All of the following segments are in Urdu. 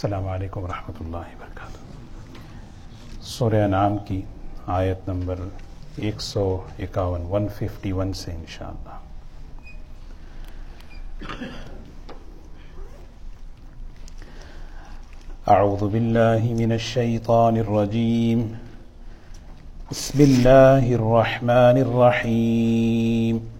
السلام علیکم ورحمۃ اللہ وبرکاتہ۔ سورہ نام کی آیت نمبر ایک سو اکاون، ون ففٹی ون سے انشاءاللہ۔ أعوذ بالله من الشيطان الرجيم بسم الله الرحمن الرحيم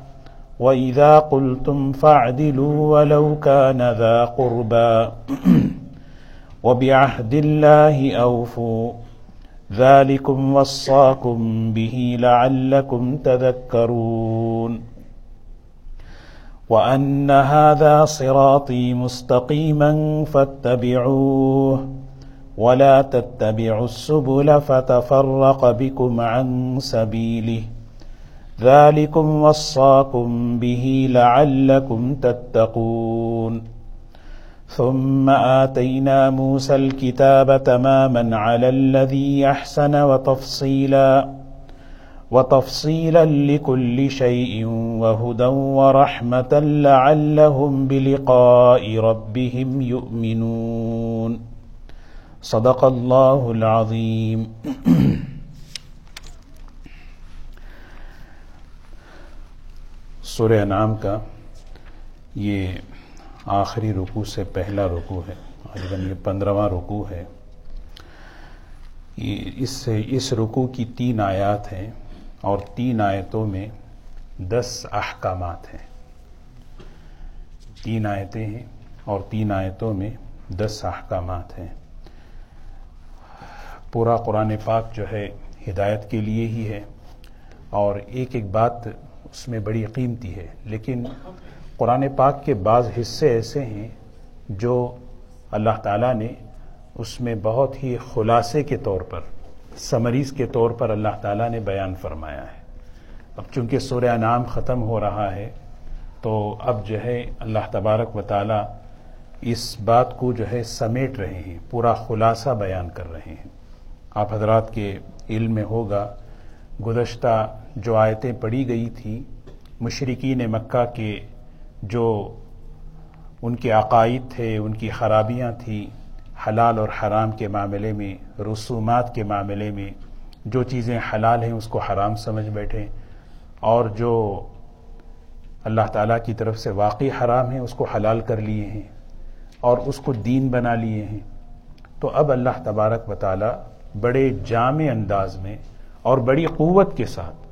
وإذا قلتم فاعدلوا ولو كان ذا قربى وبعهد الله أوفوا ذلكم وصاكم به لعلكم تذكرون وأن هذا صراطي مستقيما فاتبعوه ولا تتبعوا السبل فتفرق بكم عن سبيله ذلكم وصاكم به لعلكم تتقون ثم آتينا موسى الكتاب تماما على الذي أحسن وتفصيلا وتفصيلا لكل شيء وهدى ورحمة لعلهم بلقاء ربهم يؤمنون صدق الله العظيم سورہ نام کا یہ آخری رکو سے پہلا رکو ہے۔ غالباً یہ پندرہواں رکو ہے۔ اس سے اس رکو کی تین آیات ہیں اور تین آیتوں میں دس احکامات ہیں۔ تین آیتیں ہیں اور تین آیتوں میں دس احکامات ہیں۔ پورا قرآن پاک جو ہے ہدایت کے لیے ہی ہے اور ایک ایک بات اس میں بڑی قیمتی ہے۔ لیکن قرآن پاک کے بعض حصے ایسے ہیں جو اللہ تعالیٰ نے اس میں بہت ہی خلاصے کے طور پر، سمریز کے طور پر اللہ تعالیٰ نے بیان فرمایا ہے۔ اب چونکہ سورہ نام ختم ہو رہا ہے، تو اب جو ہے اللہ تبارک و تعالیٰ اس بات کو جو ہے سمیٹ رہے ہیں، پورا خلاصہ بیان کر رہے ہیں۔ آپ حضرات کے علم میں ہوگا، گزشتہ جو آیتیں پڑھی گئی تھیں مشرقین مکہ کے جو ان کے عقائد تھے، ان کی خرابیاں تھیں، حلال اور حرام کے معاملے میں، رسومات کے معاملے میں، جو چیزیں حلال ہیں اس کو حرام سمجھ بیٹھے، اور جو اللہ تعالیٰ کی طرف سے واقعی حرام ہیں، اس کو حلال کر لیے ہیں اور اس کو دین بنا لیے ہیں۔ تو اب اللہ تبارک و تعالیٰ بڑے جامع انداز میں اور بڑی قوت کے ساتھ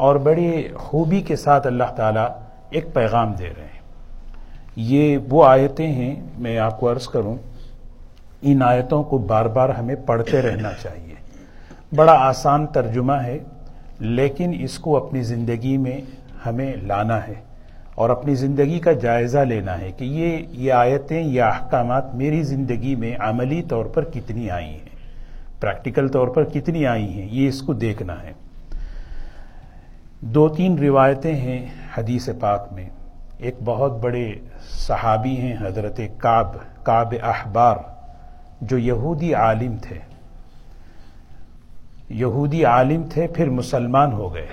اور بڑی خوبی کے ساتھ اللہ تعالیٰ ایک پیغام دے رہے ہیں۔ یہ وہ آیتیں ہیں، میں آپ کو عرض کروں، ان آیتوں کو بار بار ہمیں پڑھتے رہنا چاہیے۔ بڑا آسان ترجمہ ہے، لیکن اس کو اپنی زندگی میں ہمیں لانا ہے اور اپنی زندگی کا جائزہ لینا ہے کہ یہ یہ آیتیں یا احکامات میری زندگی میں عملی طور پر کتنی آئی ہیں، پریکٹیکل طور پر کتنی آئی ہیں، یہ اس کو دیکھنا ہے۔ دو تین روایتیں ہیں حدیث پاک میں۔ ایک بہت بڑے صحابی ہیں، حضرت کعب کعب احبار، جو یہودی عالم تھے۔ یہودی عالم تھے، پھر مسلمان ہو گئے۔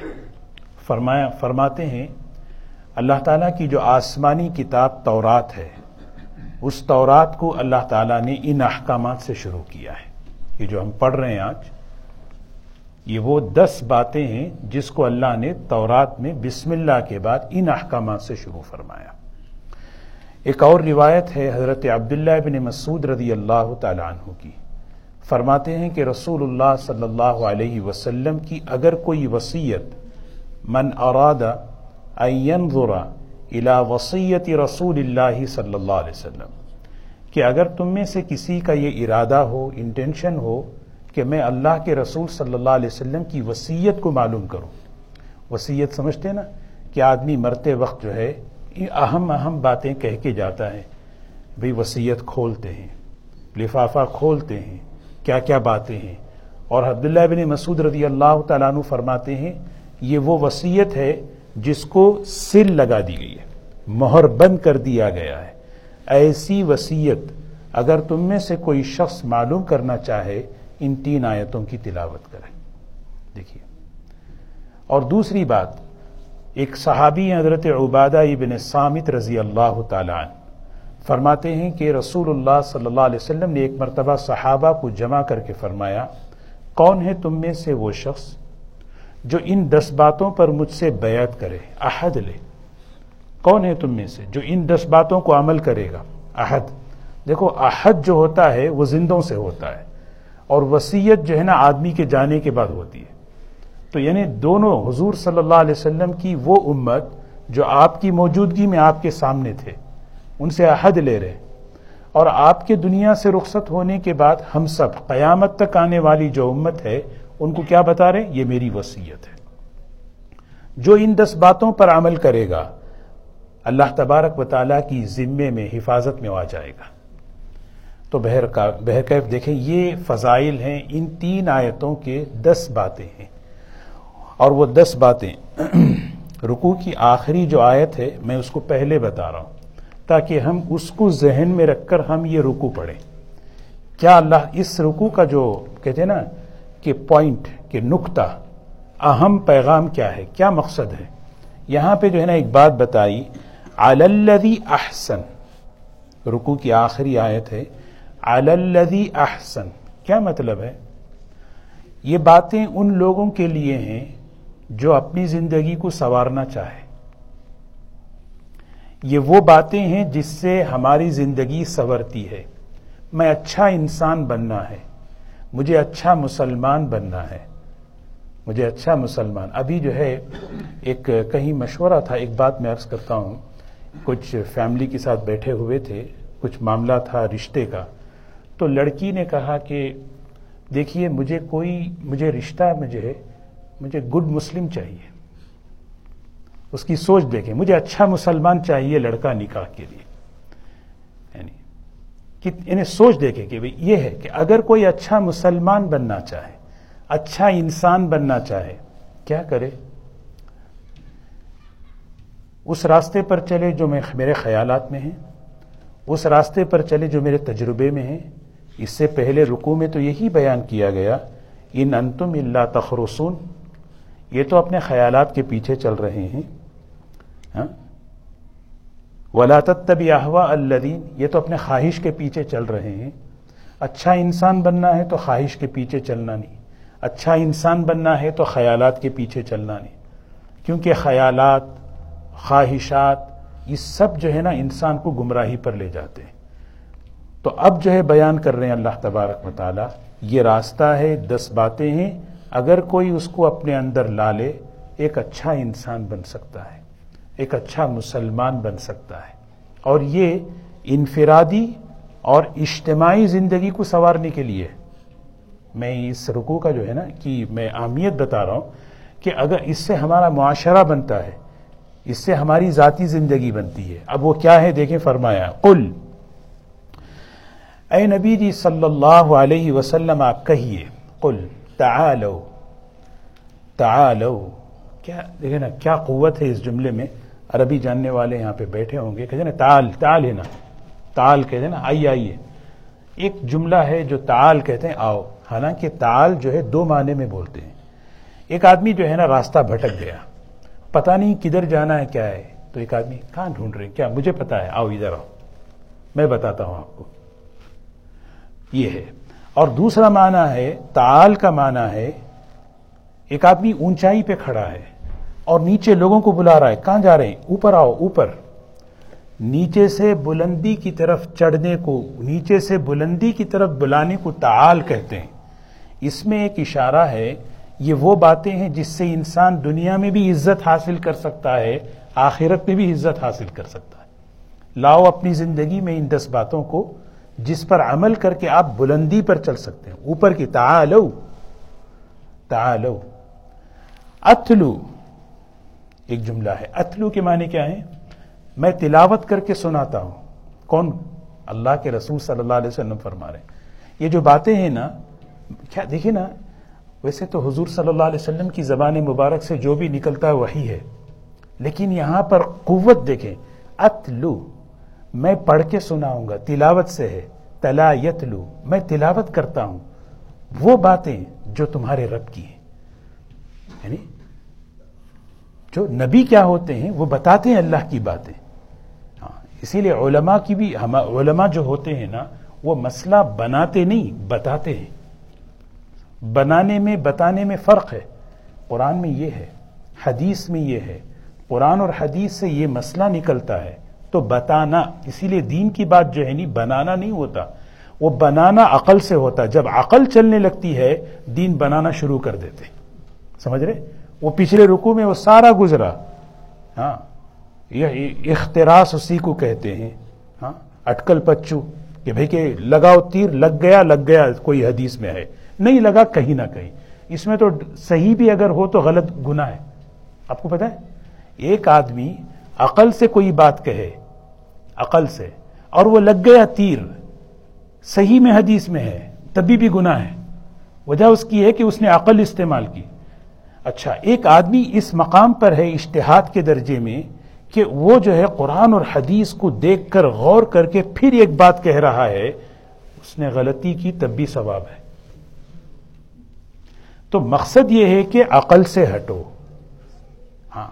فرمایا، فرماتے ہیں، اللہ تعالیٰ کی جو آسمانی کتاب تورات ہے، اس تورات کو اللہ تعالیٰ نے ان احکامات سے شروع کیا ہے۔ یہ جو ہم پڑھ رہے ہیں آج یہ وہ دس باتیں ہیں جس کو اللہ نے تورات میں بسم اللہ کے بعد ان احکامات سے شروع فرمایا۔ ایک اور روایت ہے حضرت عبداللہ بن مسعود رضی اللہ تعالیٰ عنہ کی۔ فرماتے ہیں کہ رسول اللہ صلی اللہ علیہ وسلم کی اگر کوئی وصیت من اراد ينظر الى وصیت رسول اللہ صلی اللہ علیہ وسلم کہ اگر تم میں سے کسی کا یہ ارادہ ہو انٹینشن ہو کہ میں اللہ کے رسول صلی اللہ علیہ وسلم کی وصیت کو معلوم کروں۔ وصیت سمجھتے نا کہ آدمی مرتے وقت جو ہے اہم اہم باتیں کہہ کے جاتا ہے۔ بھئی وصیت کھولتے ہیں، لفافہ کھولتے ہیں، کیا کیا باتیں ہیں۔ اور عبداللہ بن مسعود رضی اللہ تعالیٰ عنہ فرماتے ہیں، یہ وہ وصیت ہے جس کو سل لگا دی گئی ہے، مہر بند کر دیا گیا ہے۔ ایسی وصیت اگر تم میں سے کوئی شخص معلوم کرنا چاہے ان تین آیتوں کی تلاوت کرے دیکھیے۔ اور دوسری بات، ایک صحابی حضرت عبادہ ابن سامت رضی اللہ تعالیٰ عنہ، فرماتے ہیں کہ رسول اللہ صلی اللہ علیہ وسلم نے ایک مرتبہ صحابہ کو جمع کر کے فرمایا، کون ہے تم میں سے وہ شخص جو ان دس باتوں پر مجھ سے بیعت کرے؟ عہد لے۔ کون ہے تم میں سے جو ان دس باتوں کو عمل کرے گا؟ عہد دیکھو عہد جو ہوتا ہے وہ زندوں سے ہوتا ہے۔ اور وسیعت جو ہے نا آدمی کے جانے کے بعد ہوتی ہے۔ تو یعنی دونوں حضور صلی اللہ علیہ وسلم کی وہ امت جو آپ کی موجودگی میں آپ کے سامنے تھے، ان سے عہد لے رہے اور آپ کے دنیا سے رخصت ہونے کے بعد ہم سب قیامت تک آنے والی جو امت ہے، ان کو کیا بتا رہے یہ میری وصیت ہے۔ جو ان دس باتوں پر عمل کرے گا، اللہ تبارک و تعالیٰ کی ذمے میں، حفاظت میں آ جائے گا۔ تو بہر بہرکیف دیکھیں، یہ فضائل ہیں، ان تین آیتوں کے دس باتیں ہیں۔ اور وہ دس باتیں رکو کی آخری جو آیت ہے، میں اس کو پہلے بتا رہا ہوں، تاکہ ہم اس کو ذہن میں رکھ کر ہم یہ رکو پڑھیں۔ کیا اللہ اس رکو کا جو کہتے ہیں نا، کہ پوائنٹ کہ نقطہ اہم پیغام کیا ہے؟ کیا مقصد ہے؟ یہاں پہ جو ہے نا ایک بات بتائی الدی احسن۔ رکو کی آخری آیت ہے الدی احسن کیا مطلب ہے؟ یہ باتیں ان لوگوں کے لیے ہیں جو اپنی زندگی کو سنوارنا چاہے۔ یہ وہ باتیں ہیں جس سے ہماری زندگی سنورتی ہے۔ میں اچھا انسان بننا ہے۔ مجھے اچھا مسلمان بننا ہے۔ مجھے اچھا مسلمان۔ ابھی جو ہے، ایک کہیں مشورہ تھا، ایک بات میں عرض کرتا ہوں۔ کچھ فیملی کے ساتھ بیٹھے ہوئے تھے، کچھ معاملہ تھا رشتے کا۔ تو لڑکی نے کہا کہ دیکھیے مجھے کوئی مجھے رشتہ مجھے مجھے گڈ مسلم چاہیے۔ اس کی سوچ دیکھیں، مجھے اچھا مسلمان چاہیے لڑکا نکاح کے لیے۔ یعنی کہ انہیں یعنی سوچ دیکھیں کہ یہ ہے کہ اگر کوئی اچھا مسلمان بننا چاہے اچھا انسان بننا چاہے، کیا کرے؟ اس راستے پر چلے جو میں، میرے خیالات میں ہیں، اس راستے پر چلے جو میرے تجربے میں ہیں اس سے پہلے رکو میں تو یہی بیان کیا گیا، ان انتم اللہ تخرسون یہ تو اپنے خیالات کے پیچھے چل رہے ہیں۔ ہاں؟ ولاطت طبی احوا الدین یہ تو اپنے خواہش کے پیچھے چل رہے ہیں۔ اچھا انسان بننا ہے تو خواہش کے پیچھے چلنا نہیں۔ اچھا انسان بننا ہے تو خیالات کے پیچھے چلنا نہیں۔ کیونکہ خیالات، خواہشات، یہ سب جو ہے نا انسان کو گمراہی پر لے جاتے ہیں۔ تو اب جو ہے بیان کر رہے ہیں اللہ تبارک مطالعہ یہ راستہ ہے، دس باتیں ہیں۔ اگر کوئی اس کو اپنے اندر لا لے، ایک اچھا انسان بن سکتا ہے، ایک اچھا مسلمان بن سکتا ہے۔ اور یہ انفرادی اور اجتماعی زندگی کو سنوارنے کے لیے۔ میں اس رکو کا جو ہے نا کہ میں اہمیت بتا رہا ہوں کہ اگر اس سے ہمارا معاشرہ بنتا ہے، اس سے ہماری ذاتی زندگی بنتی ہے۔ اب وہ کیا ہے؟ دیکھیں، فرمایا، قل اے نبی جی صلی اللہ علیہ وسلم آپ کہیے، قل، تعالو تعالو، کیا دیکھیں نا، کیا قوت ہے اس جملے میں؟ عربی جاننے والے یہاں پہ بیٹھے ہوں گے، کہتے نا، تال تال ہے نا، تال کہتے ہیں نا آئیے آئیے ایک جملہ ہے جو تال کہتے ہیں، آؤ۔ حالانکہ تال جو ہے دو معنی میں بولتے ہیں۔ ایک آدمی جو ہے نا، راستہ بھٹک گیا۔ پتا نہیں کدھر جانا ہے، کیا ہے۔ تو ایک آدمی، کہاں ڈھونڈ رہے ہیں؟ کیا مجھے پتا ہے؟ آؤ، ادھر آؤ۔ میں بتاتا ہوں آپ کو۔ یہ ہے۔ اور دوسرا معنی ہے تال کا معنی ہے، ایک آدمی اونچائی پہ کھڑا ہے اور نیچے لوگوں کو بلا رہا ہے۔ کہاں جا رہے ہیں؟ اوپر آؤ، اوپر۔ نیچے سے بلندی کی طرف چڑھنے کو، نیچے سے بلندی کی طرف بلانے کو تعال کہتے ہیں۔ اس میں ایک اشارہ ہے، یہ وہ باتیں ہیں جس سے انسان دنیا میں بھی عزت حاصل کر سکتا ہے، آخرت میں بھی عزت حاصل کر سکتا ہے۔ لاؤ اپنی زندگی میں ان دس باتوں کو جس پر عمل کر کے آپ بلندی پر چل سکتے ہیں۔ اوپر کی تعالو تعالو۔ اتلو، ایک جملہ ہے۔ اتلو کے معنی کیا ہے میں تلاوت کر کے سناتا ہوں۔ کون؟ اللہ کے رسول صلی اللہ علیہ وسلم فرما رہے ہیں۔ یہ جو باتیں ہیں نا، کیا دیکھیں نا، ویسے تو حضور صلی اللہ علیہ وسلم کی زبان مبارک سے جو بھی نکلتا ہے وہی ہے۔ لیکن یہاں پر قوت دیکھیں۔ اتلو میں پڑھ کے سناؤں گا، تلاوت سے ہے۔ تلا یتلو، میں تلاوت کرتا ہوں۔ وہ باتیں جو تمہارے رب کی ہیں۔ یعنی جو نبی کیا ہوتے ہیں، وہ بتاتے ہیں اللہ کی باتیں۔ ہاں اسی لیے علماء کی بھی علماء جو ہوتے ہیں نا، وہ مسئلہ بناتے نہیں، بتاتے ہیں۔ بنانے میں، بتانے میں فرق ہے۔ قرآن میں یہ ہے، حدیث میں یہ ہے۔ قرآن اور حدیث سے یہ مسئلہ نکلتا ہے۔ تو بتانا، اسی لیے دین کی بات جو ہے نہیں، بنانا نہیں ہوتا۔ وہ بنانا عقل سے ہوتا، جب عقل چلنے لگتی ہے، دین بنانا شروع کر دیتے۔ سمجھ رہے؟ وہ پچھلے رکو میں وہ سارا گزرا۔ ہاں یہ اختراس اسی کو کہتے ہیں۔ ہاں اٹکل پچو کہ بھئی کہ لگاؤ تیر، لگ گیا لگ گیا، کوئی حدیث میں ہے۔ نہیں لگا، کہیں نہ کہیں۔ اس میں تو صحیح بھی اگر ہو تو غلط گنا ہے۔ آپ کو پتا ہے؟ ایک آدمی عقل سے کوئی بات کہے عقل سے۔ اور وہ لگ گیا تیر۔ صحیح میں حدیث میں ہے، تبھی بھی گنا ہے۔ وجہ اس کی ہے کہ اس نے عقل استعمال کی۔ اچھا ایک آدمی اس مقام پر ہے اشتہاد کے درجے میں کہ وہ جو ہے قرآن اور حدیث کو دیکھ کر غور کر کے پھر ایک بات کہہ رہا ہے، اس نے غلطی کی تب بھی ثواب ہے۔ تو مقصد یہ ہے کہ عقل سے ہٹو۔ ہاں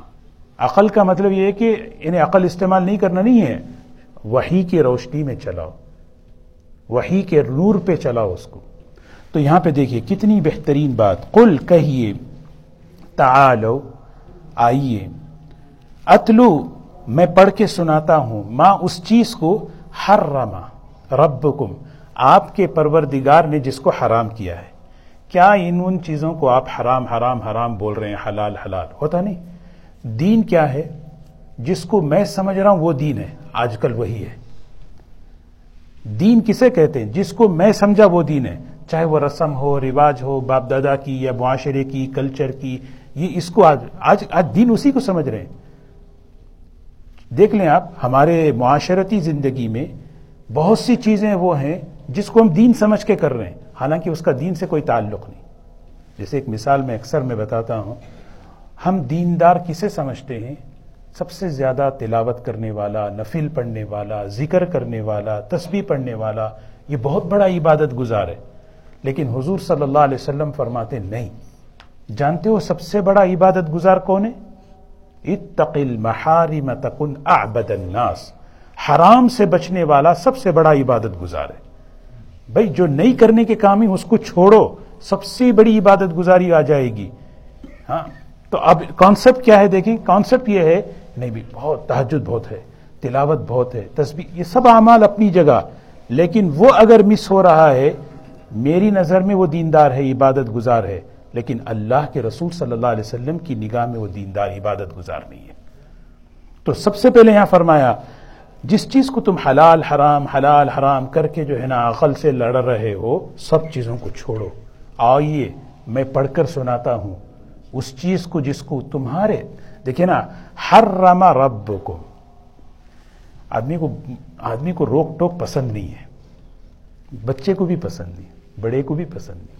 عقل کا مطلب یہ ہے کہ انہیں عقل استعمال نہیں کرنا نہیں ہے۔ وہی کی روشنی میں چلاؤ وہی کے نور پہ چلاؤ اس کو۔ تو یہاں پہ دیکھیے، کتنی بہترین بات۔ قل، کہیے، تعالو، آئیے۔ اتلو، میں پڑھ کے سناتا ہوں۔ ماں، اس چیز کو ہر رما رب آپ کے پروردگار نے جس کو حرام کیا ہے۔ کیا ان ان چیزوں کو آپ حرام حرام حرام بول رہے ہیں، حلال حلال؟ ہوتا نہیں۔ دین کیا ہے؟ جس کو میں سمجھ رہا ہوں وہ دین ہے، آج کل وہی ہے۔ دین کسے کہتے ہیں؟ جس کو میں سمجھا وہ دین ہے۔ چاہے وہ رسم ہو، رواج ہو باپ دادا کی یا معاشرے کی کلچر کی، یہ اس کو آج آج آج دین اسی کو سمجھ رہے ہیں۔ دیکھ لیں آپ، ہمارے معاشرتی زندگی میں بہت سی چیزیں وہ ہیں جس کو ہم دین سمجھ کے کر رہے ہیں۔ حالانکہ اس کا دین سے کوئی تعلق نہیں۔ جیسے ایک مثال میں اکثر میں بتاتا ہوں، ہم دیندار کسے سمجھتے ہیں سب سے زیادہ تلاوت کرنے والا، نفل پڑھنے والا، ذکر کرنے والا، تسبیح پڑھنے والا، یہ بہت بڑا عبادت گزار ہے۔ لیکن حضور صلی اللہ علیہ وسلم فرماتے، نہیں، جانتے ہو سب سے بڑا عبادت گزار کون ہے؟ اتقل محارم تکن اعبد الناس۔ حرام سے بچنے والا سب سے بڑا عبادت گزار ہے۔ بھائی، جو نہیں کرنے کے کام ہی اس کو چھوڑو، سب سے بڑی عبادت گزاری آ جائے گی۔ ہاں تو اب کانسیپٹ کیا ہے؟ دیکھیں کانسیپٹ یہ ہے نہیں بھی، بہت تحجد بہت ہے، تلاوت بہت ہے تصویر یہ سب اعمال اپنی جگہ۔ لیکن وہ اگر مس ہو رہا ہے، میری نظر میں وہ دیندار ہے، عبادت گزار ہے۔ لیکن اللہ کے رسول صلی اللہ علیہ وسلم کی نگاہ میں وہ دیندار، عبادت گزار نہیں ہے۔ تو سب سے پہلے یہاں فرمایا، جس چیز کو تم حلال، حرام حلال، حرام کر کے جو ہے نا، عقل سے لڑ رہے ہو، سب چیزوں کو چھوڑو۔ آئیے، میں پڑھ کر سناتا ہوں۔ اس چیز کو جس کو تمہارے دیکھیں نا ہر راما رب کو آدمی کو آدمی کو روک ٹوک پسند نہیں ہے۔ بچے کو بھی پسند نہیں، بڑے کو بھی پسند نہیں۔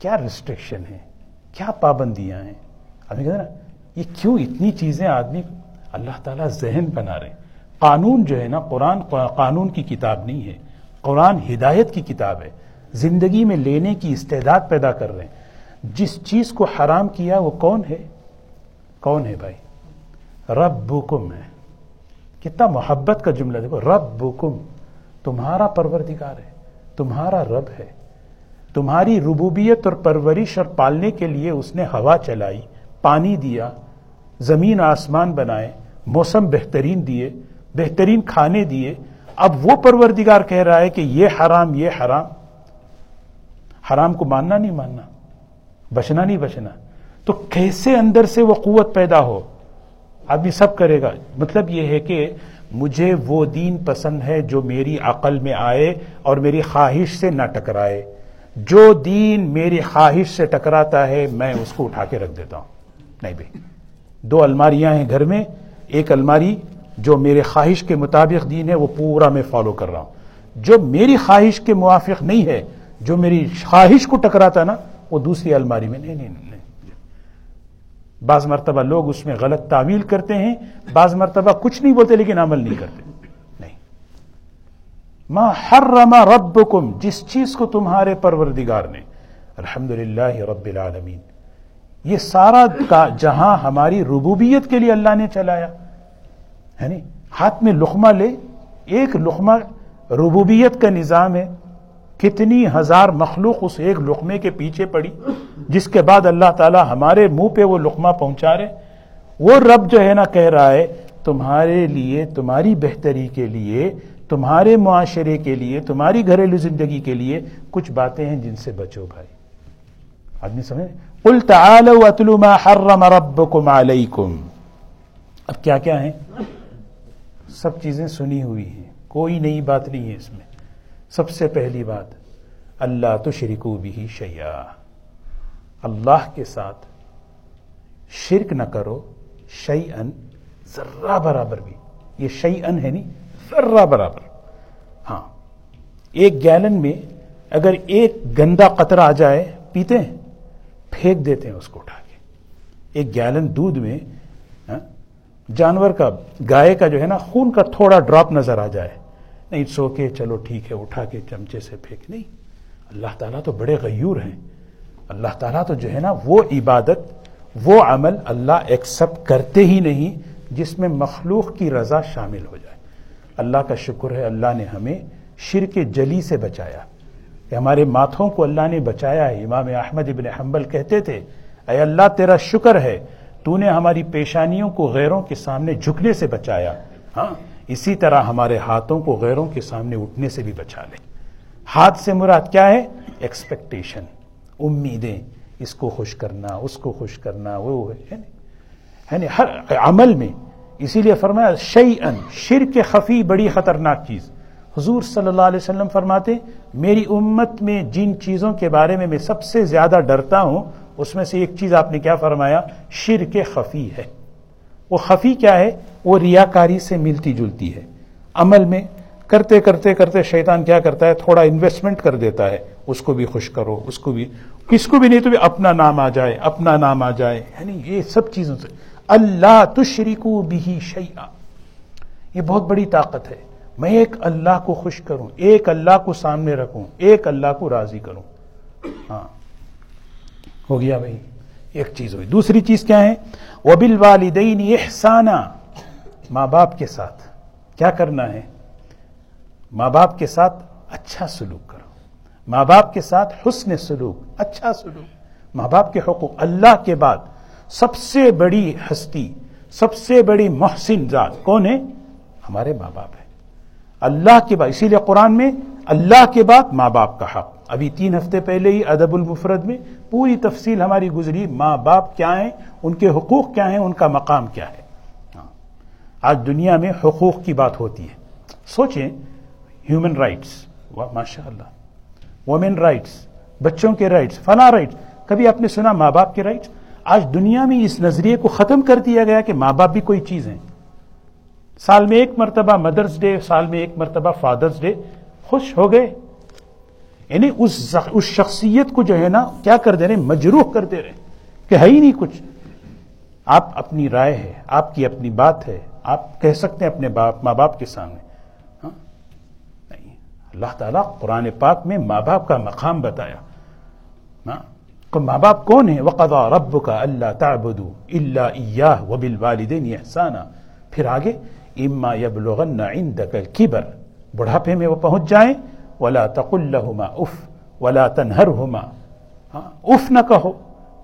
کیا ریسٹرکشن ہے کیا پابندیاں ہیں؟ آدمی کہتے نا، یہ کیوں اتنی چیزیں آدمی اللہ تعالیٰ ذہن بنا رہے ہیں؟ قانون جو ہے نا، قرآن، قانون کی کتاب نہیں ہے۔ قرآن ہدایت کی کتاب ہے۔ زندگی میں لینے کی استعداد پیدا کر رہے ہیں۔ جس چیز کو حرام کیا وہ کون ہے؟ کون ہے بھائی؟ رب بکم ہے۔ کتنا محبت کا جملہ دیکھو رب تمہارا پروردگار ہے، تمہارا رب ہے۔ تمہاری ربوبیت اور پرورش اور پالنے کے لیے اس نے ہوا چلائی، پانی دیا، زمین آسمان بنائے، موسم بہترین دیے، بہترین کھانے دیے۔ اب وہ پروردگار کہہ رہا ہے کہ یہ حرام یہ حرام۔ حرام کو ماننا نہیں، ماننا۔ بچنا نہیں بچنا۔ تو کیسے اندر سے وہ قوت پیدا ہو؟ آدمی سب کرے گا۔ مطلب یہ ہے کہ مجھے وہ دین پسند ہے جو میری عقل میں آئے اور میری خواہش سے نہ ٹکرائے۔ جو دین میری خواہش سے ٹکراتا ہے، میں اس کو اٹھا کے رکھ دیتا ہوں۔ نہیں بھائی، دو الماریاں ہیں گھر میں۔ ایک الماری جو میرے خواہش کے مطابق دین ہے، وہ پورا میں فالو کر رہا ہوں۔ جو میری خواہش کے موافق نہیں ہے، جو میری خواہش کو ٹکراتا نا، وہ دوسری الماری میں۔ نہیں نہیں۔ بعض مرتبہ لوگ اس میں غلط تعویل کرتے ہیں، بعض مرتبہ کچھ نہیں بولتے لیکن عمل نہیں کرتے۔ نہیں۔ ما حرم ربکم جس چیز کو تمہارے پروردگار نے۔ الحمد رب العالمین۔ یہ سارا کا جہاں ہماری ربوبیت کے لیے اللہ نے چلایا۔ ہے نہیں ہاتھ میں لقمہ لے، ایک لقمہ ربوبیت کا نظام ہے۔ کتنی ہزار مخلوق اس ایک لقمے کے پیچھے پڑی جس کے بعد اللہ تعالی ہمارے منہ پہ وہ لقمہ پہنچا رہے۔ وہ رب جو ہے نا کہہ رہا ہے، تمہارے لیے، تمہاری بہتری کے لیے، تمہارے معاشرے کے لیے، تمہاری گھریلو زندگی کے لیے کچھ باتیں ہیں جن سے بچو بھائی۔ آدمی سمجھ قل تعالوا اتلوا ما حرم ربكم عليكم۔ اب کیا کیا ہیں؟ سب چیزیں سنی ہوئی ہیں، کوئی نئی بات نہیں ہے اس میں۔ سب سے پہلی بات، اللہ تو شریکو بھی شیا اللہ کے ساتھ شرک نہ کرو شعی ان ذرہ برابر بھی۔ یہ شعی ان ہے نہیں، ذرہ برابر۔ ہاں ایک گیلن میں اگر ایک گندا قطر آ جائے، پیتے ہیں، پھینک دیتے ہیں اس کو اٹھا کے۔ ایک گیلن دودھ میں ہاں، جانور کا، گائے کا جو ہے نا، خون کا تھوڑا ڈراپ نظر آ جائے۔ نہیں سو کے چلو ٹھیک ہے، اٹھا کے چمچے سے پھینک۔ نہیں، اللہ تعالیٰ تو بڑے غیور ہیں۔ اللہ تعالیٰ تو جو ہے نا، وہ عبادت، وہ عمل اللہ ایکسپٹ کرتے ہی نہیں، جس میں مخلوق کی رضا شامل ہو جائے۔ اللہ کا شکر ہے، اللہ نے ہمیں شرک جلی سے بچایا۔ کہ ہمارے ماتھوں کو اللہ نے بچایا ہے۔ امام احمد ابن حنبل کہتے تھے، اے اللہ تیرا شکر ہے، تو نے ہماری پیشانیوں کو غیروں کے سامنے جھکنے سے بچایا۔ ہاں اسی طرح ہمارے ہاتھوں کو غیروں کے سامنے اٹھنے سے بھی بچا لے۔ ہاتھ سے مراد کیا ہے؟ ایکسپیکٹیشن امیدیں۔ اس کو خوش کرنا، اس کو خوش کرنا، وہ ہے یعنی ہر عمل میں، اسی لیے فرمایا شعی ان شر کے خفی، بڑی خطرناک چیز۔ حضور صلی اللہ علیہ وسلم فرماتے، میری امت میں جن چیزوں کے بارے میں میں سب سے زیادہ ڈرتا ہوں، اس میں سے ایک چیز آپ نے کیا فرمایا؟ شر کے خفی ہے۔ وہ خفی کیا ہے؟ وہ ریاکاری سے ملتی جلتی ہے۔ عمل میں کرتے کرتے کرتے شیطان کیا کرتا ہے؟ تھوڑا انویسٹمنٹ کر دیتا ہے۔ اس کو بھی خوش کرو، اس کو بھی۔ کس کو بھی نہیں تو بھی اپنا نام آ جائے، اپنا نام آ جائے۔ یعنی یہ سب چیزوں سے۔ اللہ تشریکو بھی شیا یہ بہت بڑی طاقت ہے۔ میں ایک اللہ کو خوش کروں، ایک اللہ کو سامنے رکھوں، ایک اللہ کو راضی کروں۔ ہاں۔ ہو گیا بھائی، ایک چیز ہوئی۔ دوسری چیز کیا ہے؟ وہ بل والدین احسانہ ماں باپ کے ساتھ۔ کیا کرنا ہے؟ ماں باپ کے ساتھ اچھا سلوک کرو۔ ماں باپ کے ساتھ حسن سلوک اچھا سلوک۔ ماں باپ کے حقوق، اللہ کے بعد سب سے بڑی ہستی، سب سے بڑی محسن ذات کون ہے؟ ہمارے ماں باپ ہے اللہ کے بعد، اسی لیے قرآن میں اللہ کے بعد ماں باپ کا حق۔ ابھی تین ہفتے پہلے ہی ادب المفرد میں پوری تفصیل ہماری گزری۔ ماں باپ کیا ہیں؟ ان کے حقوق کیا ہیں؟ ان کا مقام کیا ہے؟ ہاں۔ آج دنیا میں حقوق کی بات ہوتی ہے۔ سوچیں ہیومن رائٹس ماشاء اللہ وومن رائٹس بچوں کے رائٹس فلاں رائٹس کبھی آپ نے سنا ماں باپ کے رائٹس آج دنیا میں اس نظریے کو ختم کر دیا گیا کہ ماں باپ بھی کوئی چیز ہیں۔ سال میں ایک مرتبہ مدرس ڈے سال میں ایک مرتبہ فادرس ڈے خوش ہو گئے۔ یعنی اس اس شخصیت کو جو ہے نا، کیا کر دے رہے مجروح کر دے رہے کہ ہے ہی نہیں کچھ۔ آپ اپنی رائے ہے، آپ کی اپنی بات ہے، آپ کہہ سکتے ہیں اپنے باپ ماں باپ کے سامنے۔ ہاں؟ نہیں۔ اللہ تعالیٰ قرآن پاک میں ماں باپ کا مقام بتایا۔ ہاں؟ ماں باپ کون ہے؟ وقضا رب کا اللہ تعبد اللہ و بل والدین احسانہ پھر آگے اما یبلغن عندك الكبر۔ بڑھاپے میں وہ پہنچ جائیں۔ ولا تقل لهما اف ولا تنهرهما۔ ہاں؟ اف نہ کہو۔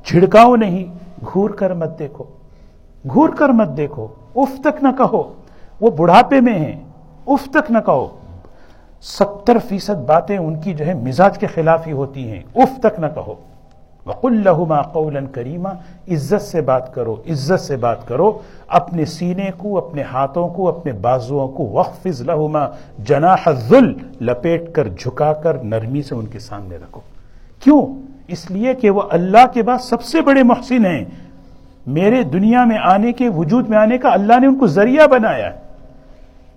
چھڑکاؤ نہیں۔ گھور کر مت دیکھو۔ گھور کر مت دیکھو۔ اف تک نہ کہو۔ وہ بڑھاپے میں ہیں۔ اف تک نہ کہو۔ ستر فیصد باتیں ان کی جو ہے مزاج کے خلاف ہی ہوتی ہیں۔ اف تک نہ کہو۔ وقل لہما قولا کریما۔ عزت سے بات کرو۔ عزت سے بات کرو۔ اپنے سینے کو، اپنے ہاتھوں کو، اپنے بازوؤں کو۔ وقف لہما جناح الذل۔ لپیٹ کر، جھکا کر، نرمی سے ان کے سامنے رکھو۔ کیوں؟ اس لیے کہ وہ اللہ کے بعد سب سے بڑے محسن ہیں۔ میرے دنیا میں آنے کے، وجود میں آنے کا اللہ نے ان کو ذریعہ بنایا ہے۔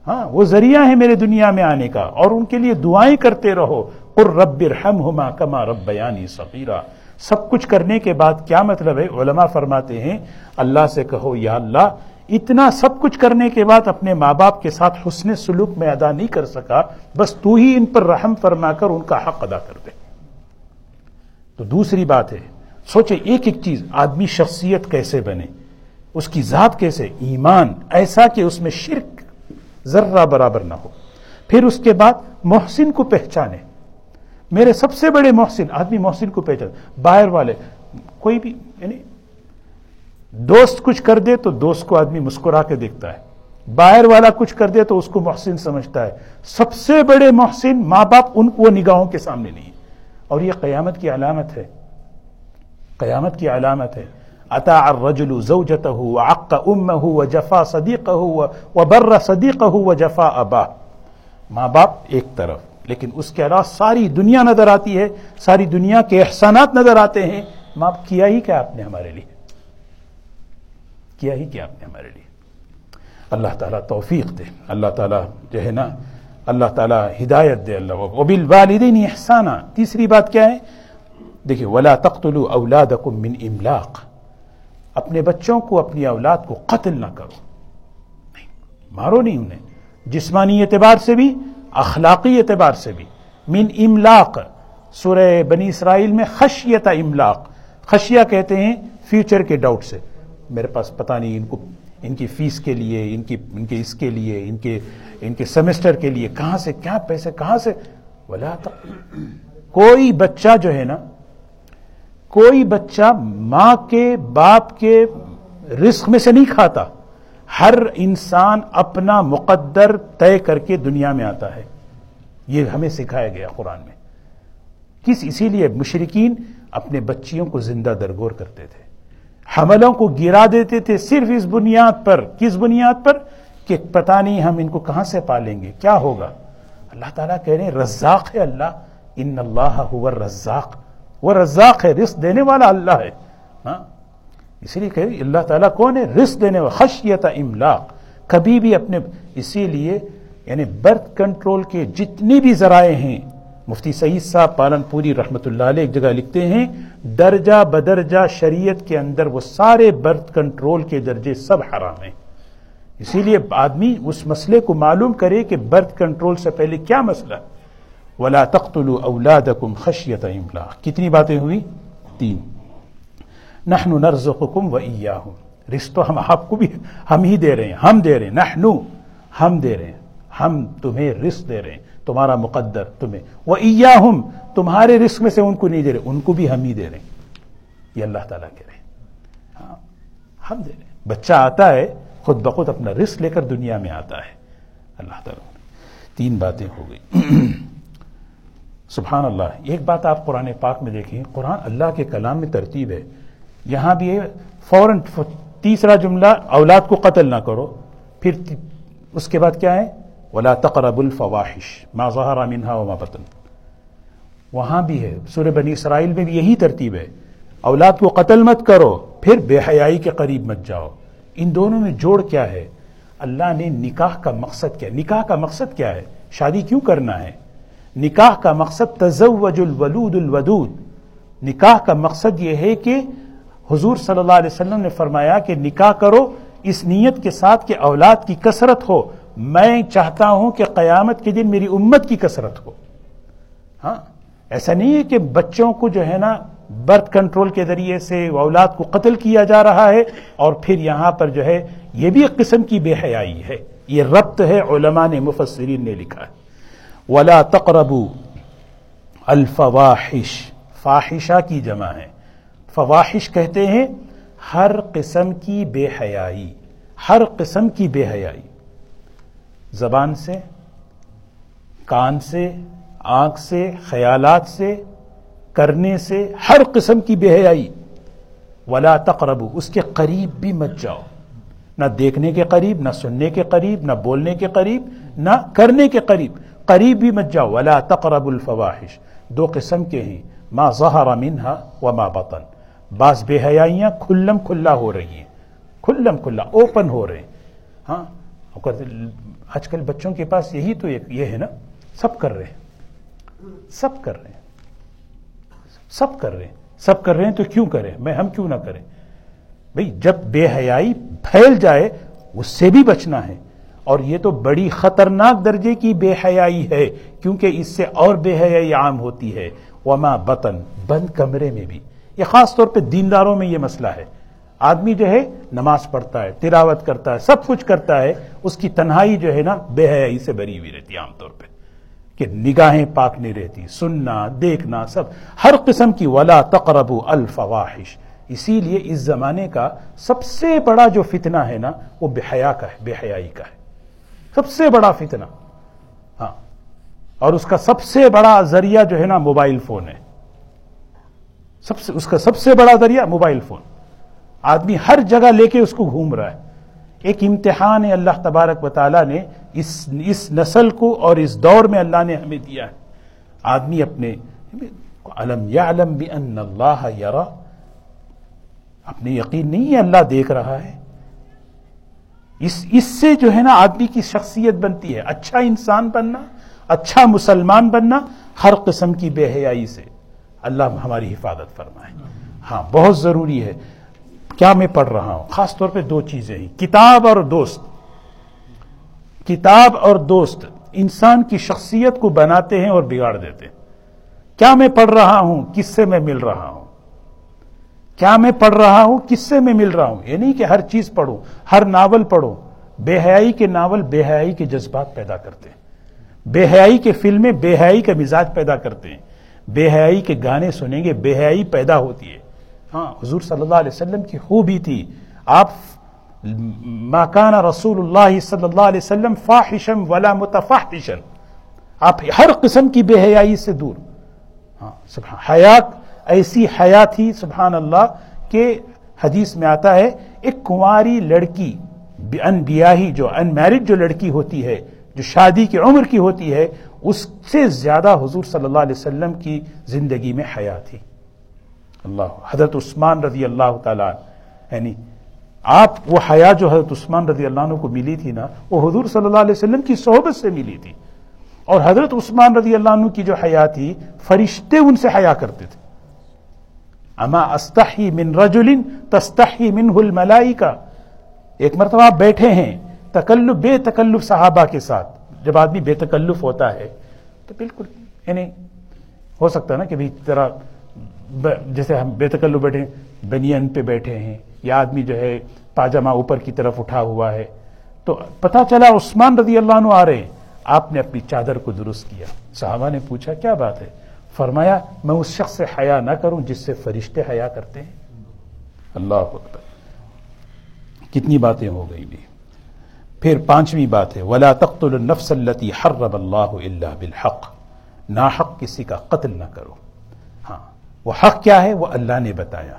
ہاں وہ ذریعہ ہے میرے دنیا میں آنے کا۔ اور ان کے لیے دعائیں کرتے رہو۔ قر رب ارحمہما کما رب بیانی صغیرہ سب کچھ کرنے کے بعد کیا مطلب ہے؟ علماء فرماتے ہیں، اللہ سے کہو، یا اللہ، اتنا سب کچھ کرنے کے بعد اپنے ماں باپ کے ساتھ حسن سلوک میں ادا نہیں کر سکا۔ بس تو ہی ان پر رحم فرما کر ان کا حق ادا کر دے۔ تو دوسری بات ہے سوچے ایک ایک چیز، آدمی شخصیت کیسے بنے؟ اس کی ذات کیسے؟ ایمان، ایسا کہ اس میں شرک ذرہ برابر نہ ہو۔ پھر اس کے بعد محسن کو پہچانے۔ میرے سب سے بڑے محسن، آدمی محسن کو پہچان باہر والے، کوئی بھی یعنی دوست کچھ کر دے تو دوست کو آدمی مسکرا کے دیکھتا ہے۔ باہر والا کچھ کر دے تو اس کو محسن سمجھتا ہے۔ سب سے بڑے محسن ماں باپ ان کو نگاہوں کے سامنے نہیں۔ اور یہ قیامت کی علامت ہے۔ قیامت کی علامت ہے۔ اتا الرجل زوجته وعق امه وجفا صديقه وبر صديقه وجفا ابا۔ ماں باپ ایک طرف، لیکن اس کے علاوہ ساری دنیا نظر آتی ہے، ساری دنیا کے احسانات نظر آتے ہیں۔ معاف کیا ہی کیا آپ نے ہمارے لیے؟ کیا ہی کیا آپ نے ہمارے لیے؟ اللہ تعالیٰ توفیق دے۔ اللہ تعالیٰ جو ہے نا اللہ تعالیٰ ہدایت دے اللہ وبل والدین احسانہ تیسری بات کیا ہے؟ دیکھیے، ولا تختلو اولاد من املاق اپنے بچوں کو، اپنی اولاد کو قتل نہ کرو. نہیں، مارو نہیں انہیں. جسمانی اعتبار سے بھی، اخلاقی اعتبار سے بھی. من املاق سورہ بنی اسرائیل میں خشیت املاق خشیہ کہتے ہیں فیوچر کے ڈاؤٹ سے. میرے پاس پتہ نہیں ان کو ان کی فیس کے لیے، ان کی، ان کے اس کے لیے، ان کے ان کے سیمسٹر کے لیے، کہاں سے کیا پیسے، کہاں سے؟ بولا کوئی بچہ جو ہے نا، کوئی بچہ ماں کے باپ کے رزق میں سے نہیں کھاتا۔ ہر انسان اپنا مقدر طے کر کے دنیا میں آتا ہے۔ یہ ہمیں سکھایا گیا قرآن میں۔ کس، اسی لیے مشرقین اپنے بچیوں کو زندہ درگور کرتے تھے۔ حملوں کو گرا دیتے تھے صرف اس بنیاد پر، کس بنیاد پر؟ کہ پتہ نہیں ہم ان کو کہاں سے پالیں گے، کیا ہوگا؟ اللہ تعالیٰ کہہ رہے ہیں، رزاق ہے اللہ، ان اللہ رزاق وہ رزاق ہے، رزق دینے والا اللہ ہے۔ ہاں؟ اسی لیے کہ اللہ تعالیٰ کون ہے؟ رزق دینے والا، خشیت املاق۔ کبھی بھی اپنے، اسی لیے یعنی برتھ کنٹرول کے جتنی بھی ذرائع ہیں مفتی سعید صاحب پالن پوری رحمت اللہ علیہ ایک جگہ لکھتے ہیں، درجہ بدرجہ شریعت کے اندر وہ سارے برتھ کنٹرول کے درجے سب حرام ہیں۔ اسی لیے آدمی اس مسئلے کو معلوم کرے کہ برتھ کنٹرول سے پہلے کیا مسئلہ؟ ولا تختلوا اولادکم خشیت املاق کتنی باتیں ہوئی تین۔ نحن نرزقکم و ایاہم رزق تو ہم، آپ کو بھی ہم ہی دے رہے ہیں۔ ہم دے رہے ہیں۔ نحنو ہم دے رہے ہیں۔ ہم تمہیں رزق دے رہے ہیں۔ تمہارا مقدر تمہیں۔ وہ ایاہم تمہارے رزق میں سے ان کو نہیں دے رہے، ان کو بھی ہم ہی دے رہے ہیں۔ یہ اللہ تعالیٰ کہہ رہے ہیں۔ ہاں ہم دے رہے ہیں۔ بچہ آتا ہے، خود بخود اپنا رزق لے کر دنیا میں آتا ہے۔ اللہ تعالیٰ تین باتیں ہو گئی سبحان اللہ۔ ایک بات آپ قرآن پاک میں دیکھیں۔ قرآن اللہ کے کلام میں ترتیب ہے۔ یہاں بھی فوراً تیسرا جملہ، اولاد کو قتل نہ کرو۔ پھر اس کے بعد کیا ہے؟ ولا تقرب الفواحش ما ظہر منها وما بطن وہاں بھی ہے، سورہ بنی اسرائیل میں بھی یہی ترتیب ہے۔ اولاد کو قتل مت کرو، پھر بے حیائی کے قریب مت جاؤ۔ ان دونوں میں جوڑ کیا ہے؟ اللہ نے نکاح کا مقصد کیا۔ نکاح کا مقصد کیا ہے؟ شادی کیوں کرنا ہے؟ نکاح کا مقصد تزوج الولود الودود۔ نکاح کا مقصد یہ ہے کہ حضور صلی اللہ علیہ وسلم نے فرمایا کہ نکاح کرو، اس نیت کے ساتھ کہ اولاد کی کثرت ہو۔ میں چاہتا ہوں کہ قیامت کے دن میری امت کی کثرت ہو۔ ہاں ایسا نہیں ہے کہ بچوں کو جو ہے نا برتھ کنٹرول کے ذریعے سے اولاد کو قتل کیا جا رہا ہے اور پھر یہاں پر جو ہے یہ بھی ایک قسم کی بے حیائی ہے۔ یہ ربط ہے، علماء نے، مفسرین نے لکھا ہے۔ ولا تقربو الفواحش، فاحشہ کی جمع ہے۔ فواحش کہتے ہیں ہر قسم کی بے حیائی، ہر قسم کی بے حیائی۔ زبان سے، کان سے، آنکھ سے، خیالات سے، کرنے سے ہر قسم کی بے حیائی۔ ولا تقرب اس کے قریب بھی مت جاؤ۔ نہ دیکھنے کے قریب، نہ سننے کے قریب، نہ بولنے کے قریب، نہ کرنے کے قریب۔ قریب بھی مت جاؤ۔ ولا تقرب الفواحش۔ دو قسم کے ہیں۔ ما ظہر منہا وما بطن۔ بعض بے حیائیاں کھلم کھلا ہو رہی ہیں۔ کھلم کھلا اوپن ہو رہے ہیں۔ ہاں؟ آج کل بچوں کے پاس یہی تو یہ ہے نا، سب کر رہے ہیں۔ سب کر رہے ہیں۔ سب کر رہے ہیں۔ سب کر رہے ہیں تو کیوں کریں؟ میں ہم کیوں نہ کریں؟ بھئی، جب بے حیائی پھیل جائے، اس سے بھی بچنا ہے۔ اور یہ تو بڑی خطرناک درجے کی بے حیائی ہے، کیونکہ اس سے اور بے حیائی عام ہوتی ہے۔ وما بطن، بند کمرے میں بھی۔ یہ خاص طور پہ دینداروں میں یہ مسئلہ ہے۔ آدمی جو ہے نماز پڑھتا ہے، تلاوت کرتا ہے، سب کچھ کرتا ہے، اس کی تنہائی جو ہے نا بے حیائی سے بری ہوئی رہتی ہے عام طور پہ۔ کہ نگاہیں پاک نہیں رہتی، سننا، دیکھنا، سب۔ ہر قسم کی ولا تقرب الفواحش۔ اسی لیے اس زمانے کا سب سے بڑا جو فتنہ ہے نا، وہ بے حیا کا ہے، بے حیائی کا ہے۔ سب سے بڑا فتنہ۔ ہاں۔ اور اس کا سب سے بڑا ذریعہ جو ہے نا، موبائل فون ہے۔ سب سے، اس کا سب سے بڑا ذریعہ موبائل فون۔ آدمی ہر جگہ لے کے اس کو گھوم رہا ہے۔ ایک امتحان اللہ تبارک و تعالیٰ نے اس اس نسل کو اور اس دور میں اللہ نے ہمیں دیا ہے۔ آدمی اپنے، علم یا علم بھی ان اللہ یرا۔ اپنے یقین نہیں ہے اللہ دیکھ رہا ہے۔ اس اس سے جو ہے نا آدمی کی شخصیت بنتی ہے۔ اچھا انسان بننا اچھا مسلمان بننا ہر قسم کی بے حیائی سے اللہ ہماری حفاظت فرمائے۔ ہاں بہت ضروری ہے۔ کیا میں پڑھ رہا ہوں؟ خاص طور پہ دو چیزیں ہیں۔ کتاب اور دوست۔ کتاب اور دوست انسان کی شخصیت کو بناتے ہیں اور بگاڑ دیتے ہیں۔ کیا میں پڑھ رہا ہوں؟ کس سے میں مل رہا ہوں؟ کیا میں پڑھ رہا ہوں؟ کس سے میں مل رہا ہوں؟ یہ نہیں کہ ہر چیز پڑھوں، ہر ناول پڑھوں۔ بے حیائی کے ناول بے حیائی کے جذبات پیدا کرتے ہیں۔ بے حیائی کے فلمیں بے حیائی کا مزاج پیدا کرتے ہیں۔ بے حیائی کے گانے سنیں گے، بے حیائی پیدا ہوتی ہے۔ ہاں حضور صلی اللہ علیہ وسلم کی خوبی تھی۔ آپ ماکانہ رسول اللہ صلی اللہ علیہ وسلم فاحشم ولا متفاحشن آپ ہر قسم کی بے حیائی سے دور۔ ہاں حیات، ایسی حیات ہی سبحان اللہ کہ حدیث میں آتا ہے، ایک کنواری لڑکی ان بیاہی جو ان میرڈ جو لڑکی ہوتی ہے، جو شادی کی عمر کی ہوتی ہے، اس سے زیادہ حضور صلی اللہ علیہ وسلم کی زندگی میں حیا تھی۔ اللہ حضرت عثمان رضی اللہ تعالیٰ یعنی آپ وہ حیا جو حضرت عثمان رضی اللہ عنہ کو ملی تھی نا، وہ حضور صلی اللہ علیہ وسلم کی صحبت سے ملی تھی۔ اور حضرت عثمان رضی اللہ عنہ کی جو حیا تھی، فرشتے ان سے حیا کرتے تھے۔ اما استحی من رجل تستحی منہ الملائکہ۔ ایک مرتبہ آپ بیٹھے ہیں، تکلف، بے تکلف صحابہ کے ساتھ۔ جب آدمی بے تکلف ہوتا ہے تو بالکل یعنی ہو سکتا ہے نا کہ بھی طرح جیسے ہم بے تکلف بیٹھے بنین پہ بیٹھے ہیں یا آدمی جو ہے پاجامہ اوپر کی طرف اٹھا ہوا ہے۔ تو پتا چلا عثمان رضی اللہ عنہ آ رہے ہیں۔ آپ نے اپنی چادر کو درست کیا۔ صحابہ نے پوچھا، کیا بات ہے؟ فرمایا، میں اس شخص سے حیا نہ کروں جس سے فرشتے حیا کرتے ہیں۔ اللہ اکبر۔ کتنی باتیں ہو گئی بھی۔ پھر پانچویں بات ہے، ولا تخت النفس التی حرب اللہ اللہ بالحق۔ نا حق کسی کا قتل نہ کرو۔ وہ حق کیا ہے وہ اللہ نے بتایا۔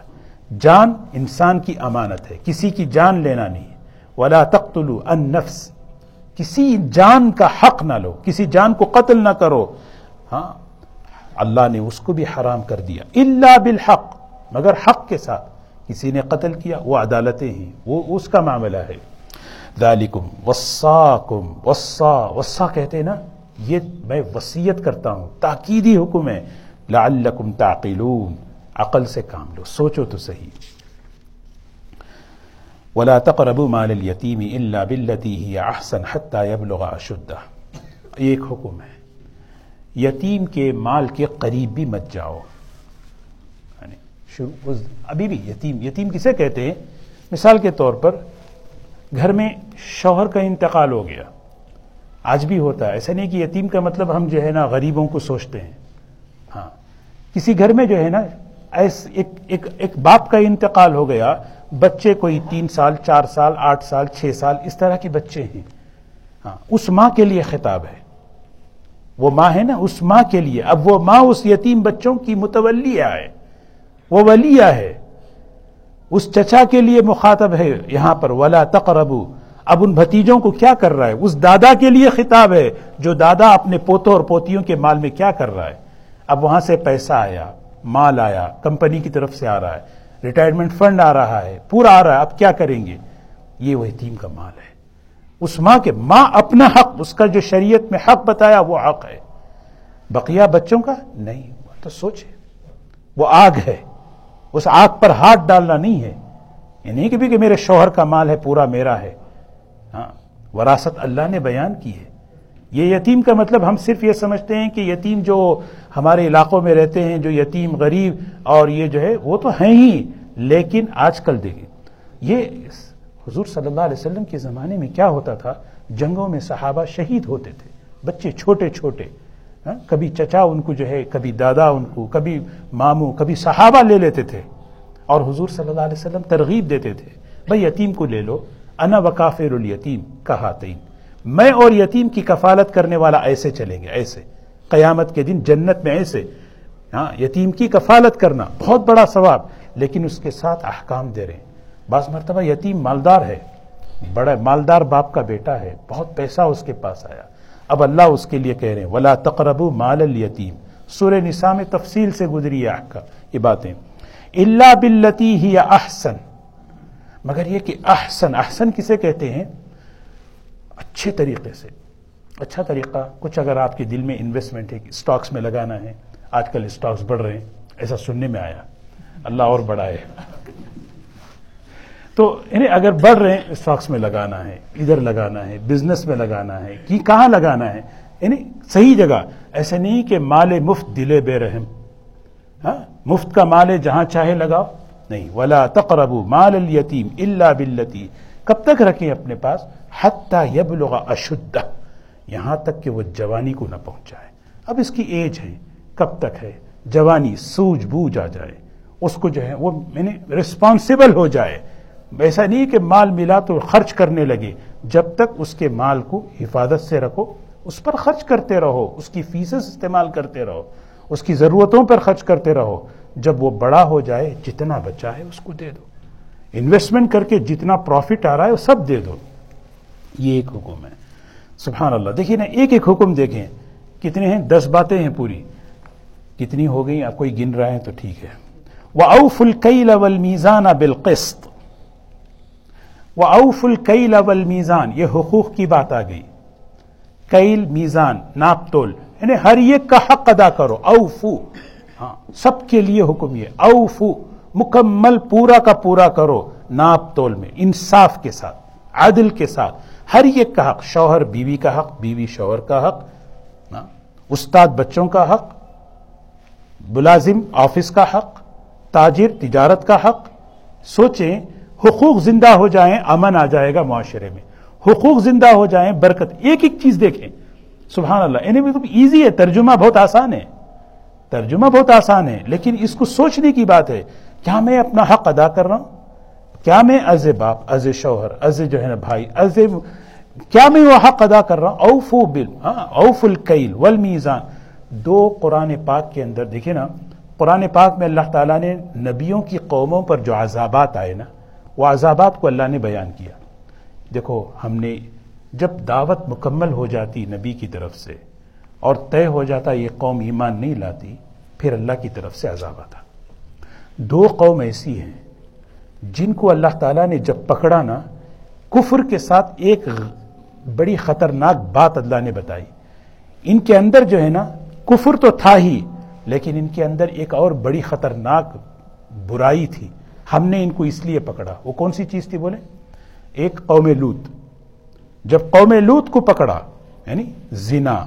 جان انسان کی امانت ہے، کسی کی جان لینا نہیں۔ ولا تخت النفس۔ کسی جان کا حق نہ لو، کسی جان کو قتل نہ کرو۔ ہاں اللہ نے اس کو بھی حرام کر دیا۔ اللہ بالحق۔ مگر حق کے ساتھ۔ کسی نے قتل کیا، وہ عدالتیں ہیں۔ وہ اس کا معاملہ ہے۔ ذالکم وصاکم وصا۔ وصا کہتے ہیں نا، یہ میں وسیعت کرتا ہوں۔ تاکیدی حکم ہے۔ لعلکم تعقلون۔ عقل سے کام لو، سوچو تو صحیح۔ ولا تقربوا مال اليتيم الا بالتي هي احسن حتى يبلغ اشده ایک حکم ہے۔ یتیم کے مال کے قریب بھی مت جاؤ۔ یعنی ابھی بھی یتیم یتیم کسے کہتے ہیں؟ مثال کے طور پر گھر میں شوہر کا انتقال ہو گیا۔ آج بھی ہوتا ہے۔ ایسا نہیں کہ یتیم کا مطلب ہم جو ہے نا غریبوں کو سوچتے ہیں۔ کسی گھر میں جو ہے نا، ایس ایک ایک ایک باپ کا انتقال ہو گیا، بچے کوئی تین سال، چار سال، آٹھ سال، چھ سال، اس طرح کے بچے ہیں۔ ہاں اس ماں کے لیے خطاب ہے۔ وہ ماں ہے نا، اس ماں کے لیے۔ اب وہ ماں اس یتیم بچوں کی متولیہ ہے۔ وہ ولیہ ہے۔ اس چچا کے لیے مخاطب ہے یہاں پر، ولا تقربو اب ان بھتیجوں کو کیا کر رہا ہے؟ اس دادا کے لیے خطاب ہے، جو دادا اپنے پوتوں اور پوتیوں کے مال میں کیا کر رہا ہے؟ اب وہاں سے پیسہ آیا، مال آیا، کمپنی کی طرف سے آ رہا ہے ریٹائرمنٹ فنڈ آ رہا ہے، پورا آ رہا ہے، اب کیا کریں گے؟ یہ وہ یتیم کا مال ہے۔ اس ماں کے، ماں اپنا حق، اس کا جو شریعت میں حق بتایا، وہ حق ہے۔ بقیہ بچوں کا نہیں تو سوچے۔ وہ آگ ہے، اس آگ پر ہاتھ ڈالنا نہیں ہے۔ یہ نہیں کہ بھی کہ میرے شوہر کا مال ہے، پورا میرا ہے۔ ہاں وراثت اللہ نے بیان کی ہے۔ یہ یتیم کا مطلب ہم صرف یہ سمجھتے ہیں کہ یتیم جو ہمارے علاقوں میں رہتے ہیں، جو یتیم غریب اور یہ جو ہے، وہ تو ہیں ہی۔ لیکن آج کل دیکھیں، یہ حضور صلی اللہ علیہ وسلم کے زمانے میں کیا ہوتا تھا؟ جنگوں میں صحابہ شہید ہوتے تھے، بچے چھوٹے چھوٹے۔ ہاں، کبھی چچا ان کو جو ہے، کبھی دادا ان کو، کبھی ماموں، کبھی صحابہ لے لیتے تھے۔ اور حضور صلی اللہ علیہ وسلم ترغیب دیتے تھے، بھائی یتیم کو لے لو، انا وکافر الیتیم، کہا تین میں اور یتیم کی کفالت کرنے والا ایسے چلیں گے، ایسے۔ قیامت کے دن جنت میں ایسے۔ ہاں یتیم کی کفالت کرنا بہت بڑا ثواب، لیکن اس کے ساتھ احکام دے رہے ہیں۔ بعض مرتبہ یتیم مالدار ہے، بڑا مالدار باپ کا بیٹا ہے، بہت پیسہ اس کے پاس آیا۔ اب اللہ اس کے لیے کہہ رہے ہیں، ولا تقرب مال الیتیم سورہ نساء میں تفصیل سے گزری ہے یہ باتیں۔ اللہ بلتی ہی احسن مگر یہ کہ احسن احسن کسے کہتے ہیں؟ اچھے طریقے سے۔ اچھا طریقہ، کچھ اگر آپ کے دل میں انویسٹمنٹ ہے اسٹاکس میں لگانا ہے، آج کل اسٹاکس بڑھ رہے ہیں، ایسا سننے میں آیا۔ اللہ اور بڑھائے۔ تو انہیں اگر بڑھ رہے ہیں اسٹاکس میں لگانا ہے، ادھر لگانا ہے بزنس میں لگانا ہے، کہ کہاں لگانا ہے؟ یعنی صحیح جگہ۔ ایسے نہیں کہ مال مفت دلے بے رحم۔ ہاں؟ مفت کا مال جہاں چاہے لگاؤ۔ نہیں۔ ولا تقرب مال الیتیم اللہ بلتی کب تک رکھیں اپنے پاس؟ حتیٰ یبلغ اشدہ، یہاں تک کہ وہ جوانی کو نہ پہنچائے۔ اب اس کی ایج ہے، کب تک ہے؟ جوانی سوج بوجھ آ جائے۔ اس کو جو ہے وہ میں نے رسپانسبل ہو جائے۔ ایسا نہیں کہ مال ملا تو خرچ کرنے لگے۔ جب تک اس کے مال کو حفاظت سے رکھو، اس پر خرچ کرتے رہو، اس کی فیسز استعمال کرتے رہو، اس کی ضرورتوں پر خرچ کرتے رہو۔ جب وہ بڑا ہو جائے، جتنا بچا ہے، اس کو دے دو۔ انویسٹمنٹ کر کے جتنا پروفٹ آ رہا ہے وہ سب دے دو۔ یہ ایک حکم ہے۔ سبحان اللہ۔ دیکھیے نا، ایک ایک حکم دیکھیں۔ کتنے ہیں؟ دس باتیں ہیں پوری۔ کتنی ہو گئی؟ آپ کوئی گن رہے ہیں تو ٹھیک ہے۔ وہ اوف القی لول میزان بالقسط۔ وہ اوف القی لول میزان یہ حقوق کی بات آ گئی۔ کیل، میزان، ناپ تول۔ یعنی ہر ایک کا حق ادا کرو۔ اوفو۔ ہاں سب کے لیے حکم یہ۔ اوفو۔ مکمل پورا کا پورا کرو ناپ تول میں، انصاف کے ساتھ، عدل کے ساتھ۔ ہر ایک کا حق، شوہر بیوی کا حق، بیوی شوہر کا حق استاد بچوں کا حق، ملازم آفس کا حق، تاجر تجارت کا حق۔ سوچیں، حقوق زندہ ہو جائیں، امن آ جائے گا معاشرے میں۔ حقوق زندہ ہو جائیں، برکت۔ ایک ایک چیز دیکھیں۔ سبحان اللہ یعنی ایزی ہے، ترجمہ بہت آسان ہے۔ ترجمہ بہت آسان ہے، لیکن اس کو سوچنے کی بات ہے۔ کیا میں اپنا حق ادا کر رہا ہوں؟ کیا میں از باپ از شوہر از جو ہے نا بھائی از کیا میں وہ حق ادا کر رہا ہوں؟ اوفو بل ہاں اوف القیل والمیزان۔ دو قرآن پاک کے اندر دیکھیں نا، قرآن پاک میں اللہ تعالیٰ نے نبیوں کی قوموں پر جو عذابات آئے نا، وہ عذابات کو اللہ نے بیان کیا۔ دیکھو، ہم نے جب دعوت مکمل ہو جاتی نبی کی طرف سے اور طے ہو جاتا یہ قوم ایمان نہیں لاتی، پھر اللہ کی طرف سے عذاب آتا۔ دو قوم ایسی ہیں جن کو اللہ تعالیٰ نے جب پکڑا نا، کفر کے ساتھ ایک بڑی خطرناک بات اللہ نے بتائی۔ ان کے اندر جو ہے نا، کفر تو تھا ہی، لیکن ان کے اندر ایک اور بڑی خطرناک برائی تھی۔ ہم نے ان کو اس لیے پکڑا۔ وہ کون سی چیز تھی بولے؟ ایک قوم لوت۔ جب قوم لوت کو پکڑا یعنی زنا،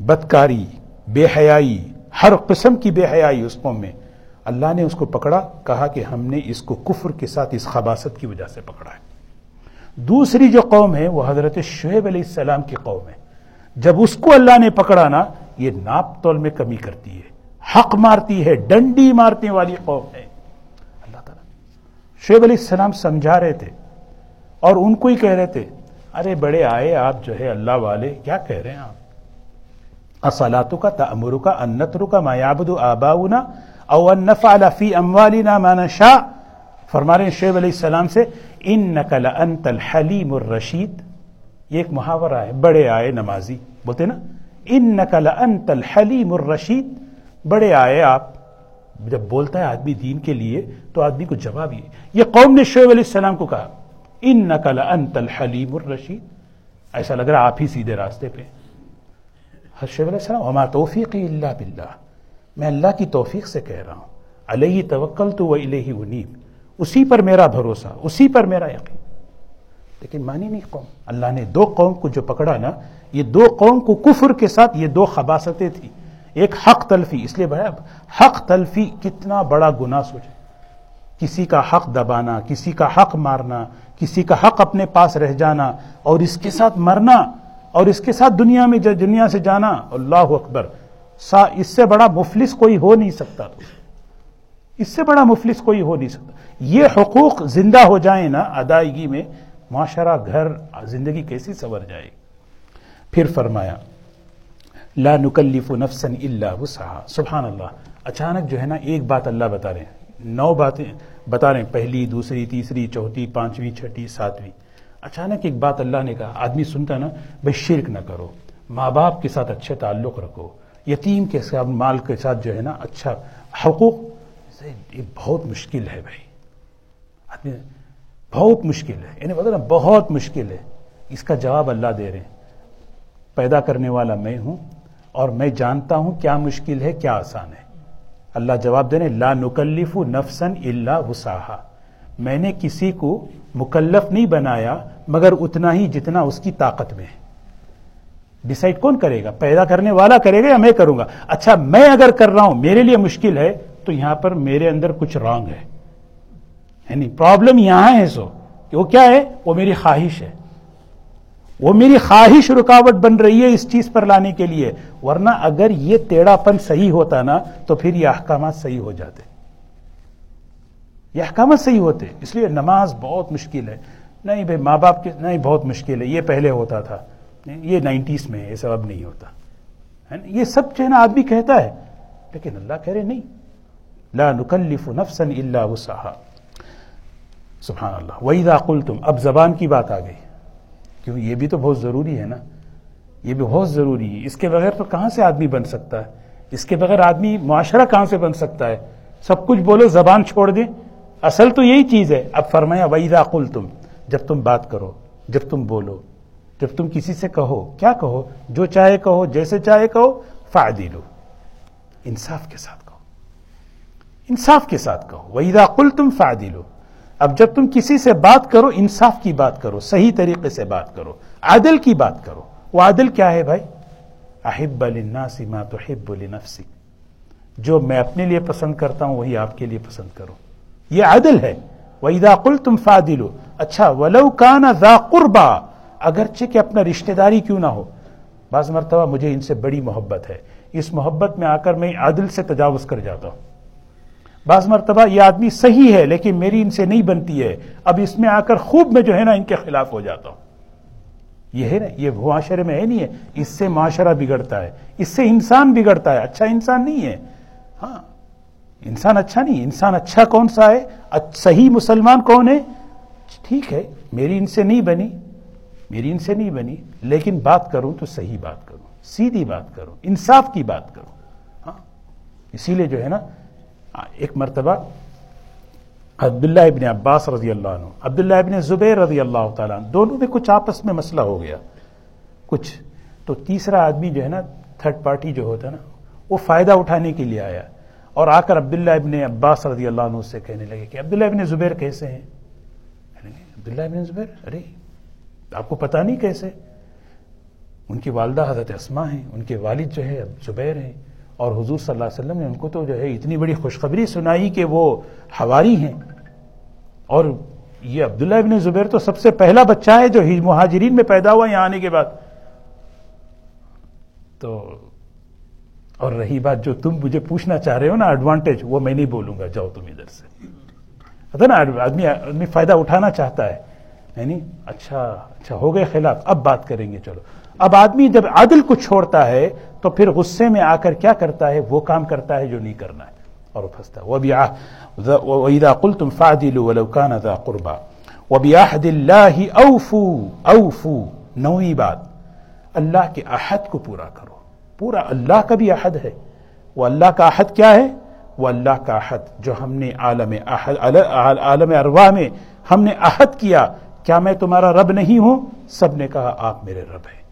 بدکاری، بے حیائی، ہر قسم کی بے حیائی اس قوم میں۔ اللہ نے اس کو پکڑا، کہا کہ ہم نے اس کو کفر کے ساتھ، اس خباست کی وجہ سے پکڑا ہے۔ دوسری جو قوم ہے، وہ حضرت شعیب علیہ السلام کی قوم ہے۔ جب اس کو اللہ نے پکڑا نا، یہ ناپ تول میں کمی کرتی ہے۔ حق مارتی ہے، ڈنڈی مارنے والی قوم ہے۔ اللہ تعالیٰ۔ شعیب علیہ السلام سمجھا رہے تھے اور ان کو ہی کہہ رہے تھے، ارے بڑے آئے آپ جو ہے اللہ والے، کیا کہہ رہے ہیں آپ؟ اصلاۃ کا تمر کا انتر کا میابد آباؤنا او النفعل فی اموالنا ما نشاء. فرما رہے ہیں شعیب علیہ السلام سے ان نقل الحلیم الرشید یہ ایک محاورہ ہے، بڑے آئے نمازی، بولتے نا؟ ان نقل الحلیم الرشید بڑے آئے آپ، جب بولتا ہے آدمی دین کے لیے، تو آدمی کو جواب یہ یہ قوم نے شعیب علیہ السلام کو کہا ان نقل الحلیم الرشید ایسا لگ رہا آپ ہی سیدھے راستے پہ۔ شعیب علیہ السلام، وما توفیق اللہ باللہ۔ میں اللہ کی توفیق سے کہہ رہا ہوں۔ علیہ توکل تو وہ الہی انیب۔ اسی پر میرا بھروسہ، اسی پر میرا یقین۔ لیکن مانی نہیں قوم۔ اللہ نے دو قوم کو جو پکڑا نا، یہ دو قوم کو کفر کے ساتھ یہ دو خباستیں تھیں۔ ایک حق تلفی، اس لیے بھائی حق تلفی کتنا بڑا گناہ سوچے کسی کا حق دبانا، کسی کا حق مارنا، کسی کا حق اپنے پاس رہ جانا اور اس کے ساتھ مرنا اور اس کے ساتھ دنیا میں دنیا سے جانا۔ اللہ اکبر۔ اس سے بڑا مفلس کوئی ہو نہیں سکتا تو۔ اس سے بڑا مفلس کوئی ہو نہیں سکتا۔ یہ حقوق زندہ ہو جائیں نا ادائیگی میں، معاشرہ، گھر، زندگی کیسی سور جائے پھر فرمایا، لا نکلف نفسا الا وسعها۔ سبحان اللہ اچانک جو ہے نا ایک بات اللہ بتا رہے ہیں۔ نو باتیں بتا رہے ہیں۔ پہلی، دوسری، تیسری، چوتھی، پانچویں، چھٹی، ساتویں۔ اچانک ایک بات اللہ نے کہا، آدمی سنتا نا، بھائی شرک نہ کرو۔ ماں باپ کے ساتھ اچھے تعلق رکھو۔ یتیم کے ساتھ مال کے ساتھ جو ہے نا اچھا حقوق یہ بہت مشکل ہے بھائی۔ آدمی، بہت مشکل ہے۔ یعنی بتا نا بہت مشکل ہے۔ اس کا جواب اللہ دے رہے ہیں۔ پیدا کرنے والا میں ہوں اور میں جانتا ہوں کیا مشکل ہے، کیا آسان ہے۔ اللہ جواب دے رہے لا نکلف نفسن اللہ وساحا میں نے کسی کو مکلف نہیں بنایا، مگر اتنا ہی جتنا اس کی طاقت میں ہے۔ ڈسائڈ کون کرے گا؟ پیدا کرنے والا کرے گا یا میں کروں گا؟ اچھا میں اگر کر رہا ہوں، میرے لیے مشکل ہے، تو یہاں پر میرے اندر کچھ رانگ ہے۔ یعنی پرابلم یہاں ہے سو، کہ وہ کیا ہے؟ وہ میری خواہش ہے۔ وہ میری خواہش رکاوٹ بن رہی ہے اس چیز پر لانے کے لیے۔ ورنہ اگر یہ ٹیڑھا پن صحیح ہوتا نا، تو پھر یہ احکامات صحیح ہو جاتے۔ یہ احکامات صحیح ہوتے، اس لیے نماز بہت مشکل ہے۔ نہیں بھائی، ماں باپ کے، نہیں، بہت مشکل ہے۔ یہ پہلے ہوتا تھا۔ یہ نائنٹیز میں یہ سب اب نہیں ہوتا۔ یہ سب جو ہے نا، آدمی کہتا ہے، لیکن اللہ کہہ رہے نہیں۔ لا نکلف نفسا الا وسعها سبحان اللہ۔ وہی داخل تم اب زبان کی بات آ گئی۔ کیوں؟ یہ بھی تو بہت ضروری ہے نا۔ یہ بھی بہت ضروری ہے۔ اس کے بغیر تو کہاں سے آدمی بن سکتا ہے؟ اس کے بغیر آدمی معاشرہ کہاں سے بن سکتا ہے؟ سب کچھ بولو، زبان چھوڑ دیں۔ اصل تو یہی چیز ہے۔ اب فرمایا وہی داخل تم جب تم بات کرو، جب تم بولو۔ جب تم کسی سے کہو، کیا کہو؟ جو چاہے کہو، جیسے چاہے کہو فائدی لو انصاف کے ساتھ کہو۔ انصاف کے ساتھ کہو۔ وہی داخل تم فائدی لو اب جب تم کسی سے بات کرو، انصاف کی بات کرو، صحیح طریقے سے بات کرو، عادل کی بات کرو۔ وہ عادل کیا ہے بھائی؟ احب للناس ما تحب لنفسک۔ جو میں اپنے لیے پسند کرتا ہوں، وہی آپ کے لیے پسند کرو۔ یہ عادل ہے۔ وَإِذَا قُلْتُمْ فَادِلُ اچھا وَلَوْ كَانَ ذَا قُرْبَا اگرچہ کہ اپنا رشتہ داری کیوں نہ ہو، بعض مرتبہ مجھے ان سے بڑی محبت ہے۔ اس محبت میں آ کر میں عادل سے تجاوز کر جاتا ہوں۔ بعض مرتبہ یہ آدمی صحیح ہے، لیکن میری ان سے نہیں بنتی ہے۔ اب اس میں آ کر خوب میں جو ہے نا ان کے خلاف ہو جاتا ہوں۔ یہ ہے نا، یہ معاشرے میں ہے نہیں ہے۔ اس سے معاشرہ بگڑتا ہے۔ اس سے انسان بگڑتا ہے۔ اچھا انسان نہیں ہے۔ ہاں انسان اچھا نہیں، انسان اچھا کون سا ہے؟ اچھا، صحیح مسلمان کون ہے؟ ٹھیک ہے، میری ان سے نہیں بنی۔ میری ان سے نہیں بنی، لیکن بات کروں تو صحیح بات کروں، سیدھی بات کروں، انصاف کی بات کروں۔ ہاں؟ اسی لیے جو ہے نا، ایک مرتبہ عبداللہ ابن عباس رضی اللہ عنہ، عبداللہ ابن زبیر رضی اللہ تعالیٰ عنہ، دونوں میں کچھ آپس میں مسئلہ ہو گیا۔ کچھ۔ تو تیسرا آدمی جو ہے نا تھرڈ پارٹی جو ہوتا ہے نا، وہ فائدہ اٹھانے کے لیے آیا۔ اور آ کر عبداللہ ابن عباس رضی اللہ عنہ سے کہنے لگے کہ عبداللہ ابن زبیر کیسے ہیں؟ عبداللہ ابن زبیر؟ ارے آپ کو پتا نہیں کیسے؟ ان کی والدہ حضرت اسما ہیں، ان کے والد جو ہے زبیر ہیں، اور حضور صلی اللہ علیہ وسلم نے ان کو تو جو ہے اتنی بڑی خوشخبری سنائی کہ وہ ہواری ہیں۔ اور یہ عبداللہ ابن زبیر تو سب سے پہلا بچہ ہے جو مہاجرین میں پیدا ہوا یہاں آنے کے بعد۔ تو، اور رہی بات جو تم مجھے پوچھنا چاہ رہے ہو نا ایڈوانٹیج وہ میں نہیں بولوں گا، جاؤ تم ادھر سے۔ نا، آدمی آدمی فائدہ اٹھانا چاہتا ہے۔ یعنی اچھا اچھا ہو گئے خلاف۔ اب بات کریں گے، چلو۔ اب آدمی جب عدل کو چھوڑتا ہے، تو پھر غصے میں آ کر کیا کرتا ہے؟ وہ کام کرتا ہے جو نہیں کرنا ہے۔ اور وہ پھنستا ہے۔ وَإِذَا قُلْتُمْ فَعْدِلُوا وَلَوْ كَانَ ذَا قُرْبَى۔ وَبِعَهْدِ اللَّهِ أَوْفُوا أَوْفُوا۔ نوی بات۔ اللہ کے احد کو پورا کرو۔ پورا اللہ کا بھی احد ہے۔ وہ اللہ کا احد کیا ہے؟ وہ اللہ کا احد جو ہم نے عالم احد، عالم ارواح میں ہم نے احد کیا۔ کیا میں تمہارا رب نہیں ہوں؟ سب نے کہا، آپ میرے رب ہیں۔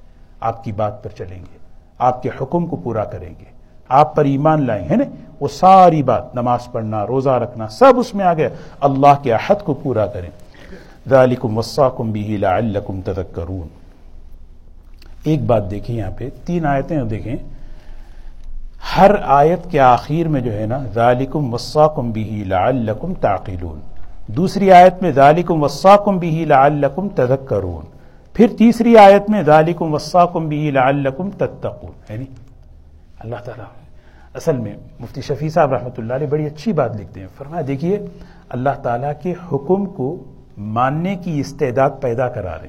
آپ کی بات پر چلیں گے۔ آپ کے حکم کو پورا کریں گے۔ آپ پر ایمان لائیں، ہے نا؟ وہ ساری بات، نماز پڑھنا، روزہ رکھنا، سب اس میں آ گیا۔ اللہ کے عہد کو پورا کریں۔ ذالکم وصاکم بھی لعلکم تذکرون۔ ایک بات دیکھیں یہاں پہ، تین آیتیں دیکھیں۔ ہر آیت کے آخر میں جو ہے نا، ذالکم وصاکم بھی لعلکم تعقلون۔ دوسری آیت میں ذالکم وصاکم بھی لعلکم تذکرون۔ پھر تیسری آیت میں ذالکم وصاکم بھی لعلکم تتقون۔ یعنی اللہ تعالیٰ اصل میں مفتی شفیع صاحب رحمۃ اللہ علیہ بڑی اچھی بات لکھتے ہیں۔ فرمایا، دیکھیے، اللہ تعالیٰ کے حکم کو ماننے کی استعداد پیدا کرا رہے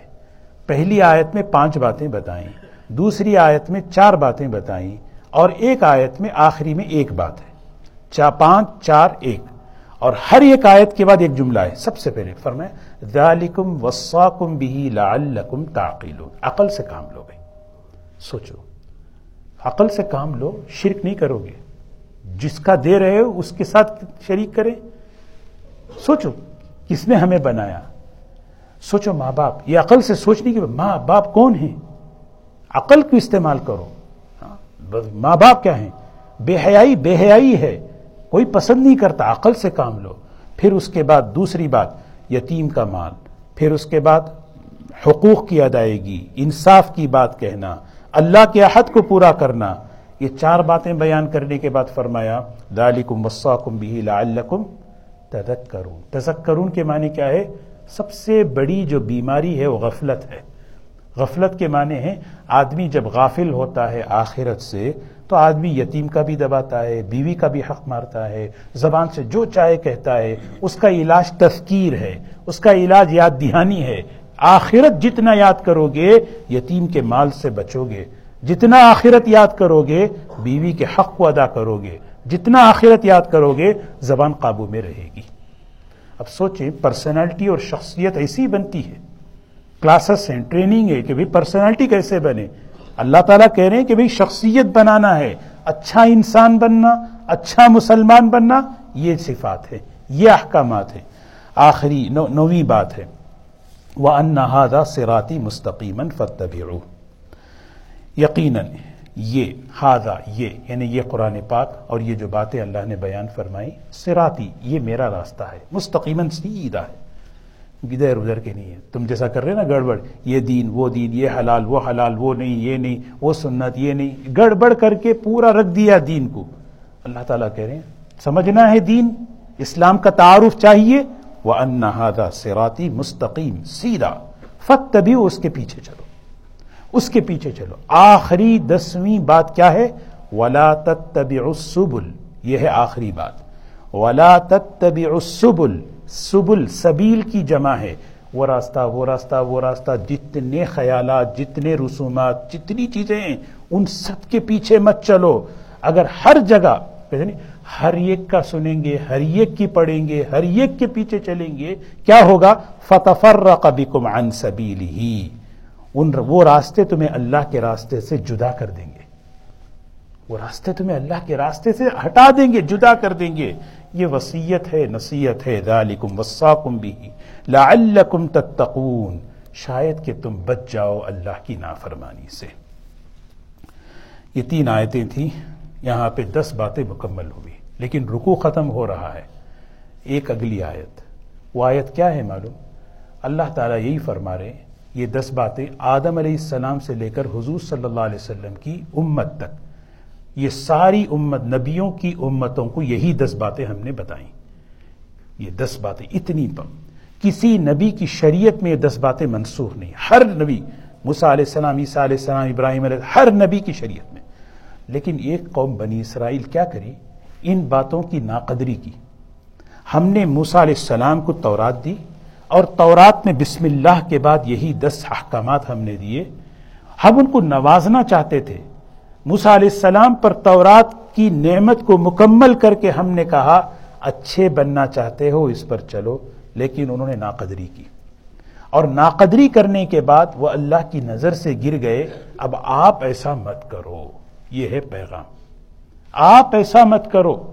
پہلی آیت میں پانچ باتیں بتائیں، دوسری آیت میں چار باتیں بتائیں اور ایک آیت میں آخری میں ایک بات ہے۔ چار پانچ، چار، ایک۔ اور ہر ایک آیت کے بعد ایک جملہ ہے، سب سے پہلے فرمائے ذالکم وصاکم بھی لعلکم تعقلون۔ عقل سے کام لو گے سوچو، عقل سے کام لو، شرک نہیں کرو گے۔ جس کا دے رہے ہو، اس کے ساتھ شریک کریں سوچو، کس نے ہمیں بنایا؟ سوچو، ماں باپ۔ یہ عقل سے سوچنے کی ماں باپ کون ہیں؟ عقل کو استعمال کرو۔ ہاں، ماں باپ کیا ہیں؟ بے حیائی بے حیائی ہے۔ کوئی پسند نہیں کرتا، عقل سے کام لو۔ پھر اس کے بعد دوسری بات، یتیم کا مال۔ پھر اس کے بعد حقوق کی ادائیگی، انصاف کی بات کہنا، اللہ کے عہد کو پورا کرنا۔ یہ چار باتیں بیان کرنے کے بعد فرمایا دالکم وساکم بھی لعلکم تذکرون۔ تذکرون کے معنی کیا ہے؟ سب سے بڑی جو بیماری ہے وہ غفلت ہے۔ غفلت کے معنی ہے آدمی جب غافل ہوتا ہے آخرت سے تو آدمی یتیم کا بھی دباتا ہے، بیوی کا بھی حق مارتا ہے، زبان سے جو چاہے کہتا ہے، اس کا علاج تفکیر ہے، اس کا علاج یاد دہانی ہے۔ آخرت جتنا یاد کرو گے، یتیم کے مال سے بچو گے۔ جتنا آخرت یاد کرو گے، بیوی کے حق کو ادا کرو گے۔ جتنا آخرت یاد کرو گے، زبان قابو میں رہے گی۔ اب سوچیں پرسنالٹی اور شخصیت ایسی بنتی ہے۔ کلاسز ہیں ٹریننگ ہے کہ بھائی پرسنالٹی کیسے بنے؟ اللہ تعالیٰ کہہ رہے ہیں کہ بھائی شخصیت بنانا ہے اچھا انسان بننا اچھا مسلمان بننا، یہ صفات ہے یہ احکامات ہیں۔ آخری نو، نویں بات ہے۔ وہ انہادا سراتی مستقیمن فتب یقیناً یہ ہاضا یہ یعنی یہ قرآن پاک اور یہ جو باتیں اللہ نے بیان فرمائی سراتی یہ میرا راستہ ہے مستقیمن سیدھا ہے۔ ادھر ادھر کے نہیں ہے۔ تم جیسا کر رہے نا، گڑبڑ، یہ دین، وہ دین، یہ حلال، وہ حلال، وہ نہیں، یہ نہیں، وہ سنت، یہ نہیں۔ گڑبڑ کر کے پورا رکھ دیا دین کو۔ اللہ تعالیٰ کہہ رہے ہیں، سمجھنا ہے دین، اسلام کا تعارف چاہیے۔ وہ انہادا سراتی مستقیم سیدھا۔ فت تبھی اس کے پیچھے چلو۔ اس کے پیچھے چلو۔ آخری دسویں بات کیا ہے؟ ولا تتبع السبل۔ یہ ہے آخری بات۔ ولا تتبع السبل۔ سبل، سبیل کی جمع ہے۔ وہ راستہ وہ راستہ وہ راستہ، جتنے خیالات، جتنے رسومات، جتنی چیزیں ہیں، ان سب کے پیچھے مت چلو۔ اگر ہر جگہ ہر ایک کا سنیں گے، ہر ایک کی پڑھیں گے، ہر ایک کے پیچھے چلیں گے، کیا ہوگا؟ فتفر بکم عن سبیلی ان وہ راستے تمہیں اللہ کے راستے سے جدا کر دیں گے۔ وہ راستے تمہیں اللہ کے راستے سے ہٹا دیں گے، جدا کر دیں گے۔ یہ وسیعت ہے، نصیحت ہے، ذالکم وصاکم بھی۔ لعلکم تتقون۔ شاید کہ تم بچ جاؤ اللہ کی نافرمانی سے۔ یہ تین آیتیں تھیں، یہاں پہ دس باتیں مکمل ہوئی، لیکن رکو ختم ہو رہا ہے۔ ایک اگلی آیت۔ وہ آیت کیا ہے معلوم؟ اللہ تعالیٰ یہی فرما رہے یہ دس باتیں آدم علیہ السلام سے لے کر حضور صلی اللہ علیہ وسلم کی امت تک۔ یہ ساری امت نبیوں کی امتوں کو یہی دس باتیں ہم نے بتائیں۔ یہ دس باتیں اتنی کسی نبی کی شریعت میں یہ دس باتیں منسوخ نہیں۔ ہر نبی مسا علیہ السلام، عیسیٰ علیہ السلام، ابراہیم علیہ ہر نبی کی شریعت میں۔ لیکن ایک قوم بنی اسرائیل کیا کری؟ ان باتوں کی ناقدری کی۔ ہم نے موسا علیہ السلام کو تورات دی اور تورات میں بسم اللہ کے بعد یہی دس احکامات ہم نے دیے۔ ہم ان کو نوازنا چاہتے تھے۔ موسا علیہ السلام پر تورات کی نعمت کو مکمل کر کے ہم نے کہا، اچھے بننا چاہتے ہو، اس پر چلو، لیکن انہوں نے ناقدری کی۔ اور ناقدری کرنے کے بعد وہ اللہ کی نظر سے گر گئے، اب آپ ایسا مت کرو۔ یہ ہے پیغام۔ آپ ایسا مت کرو۔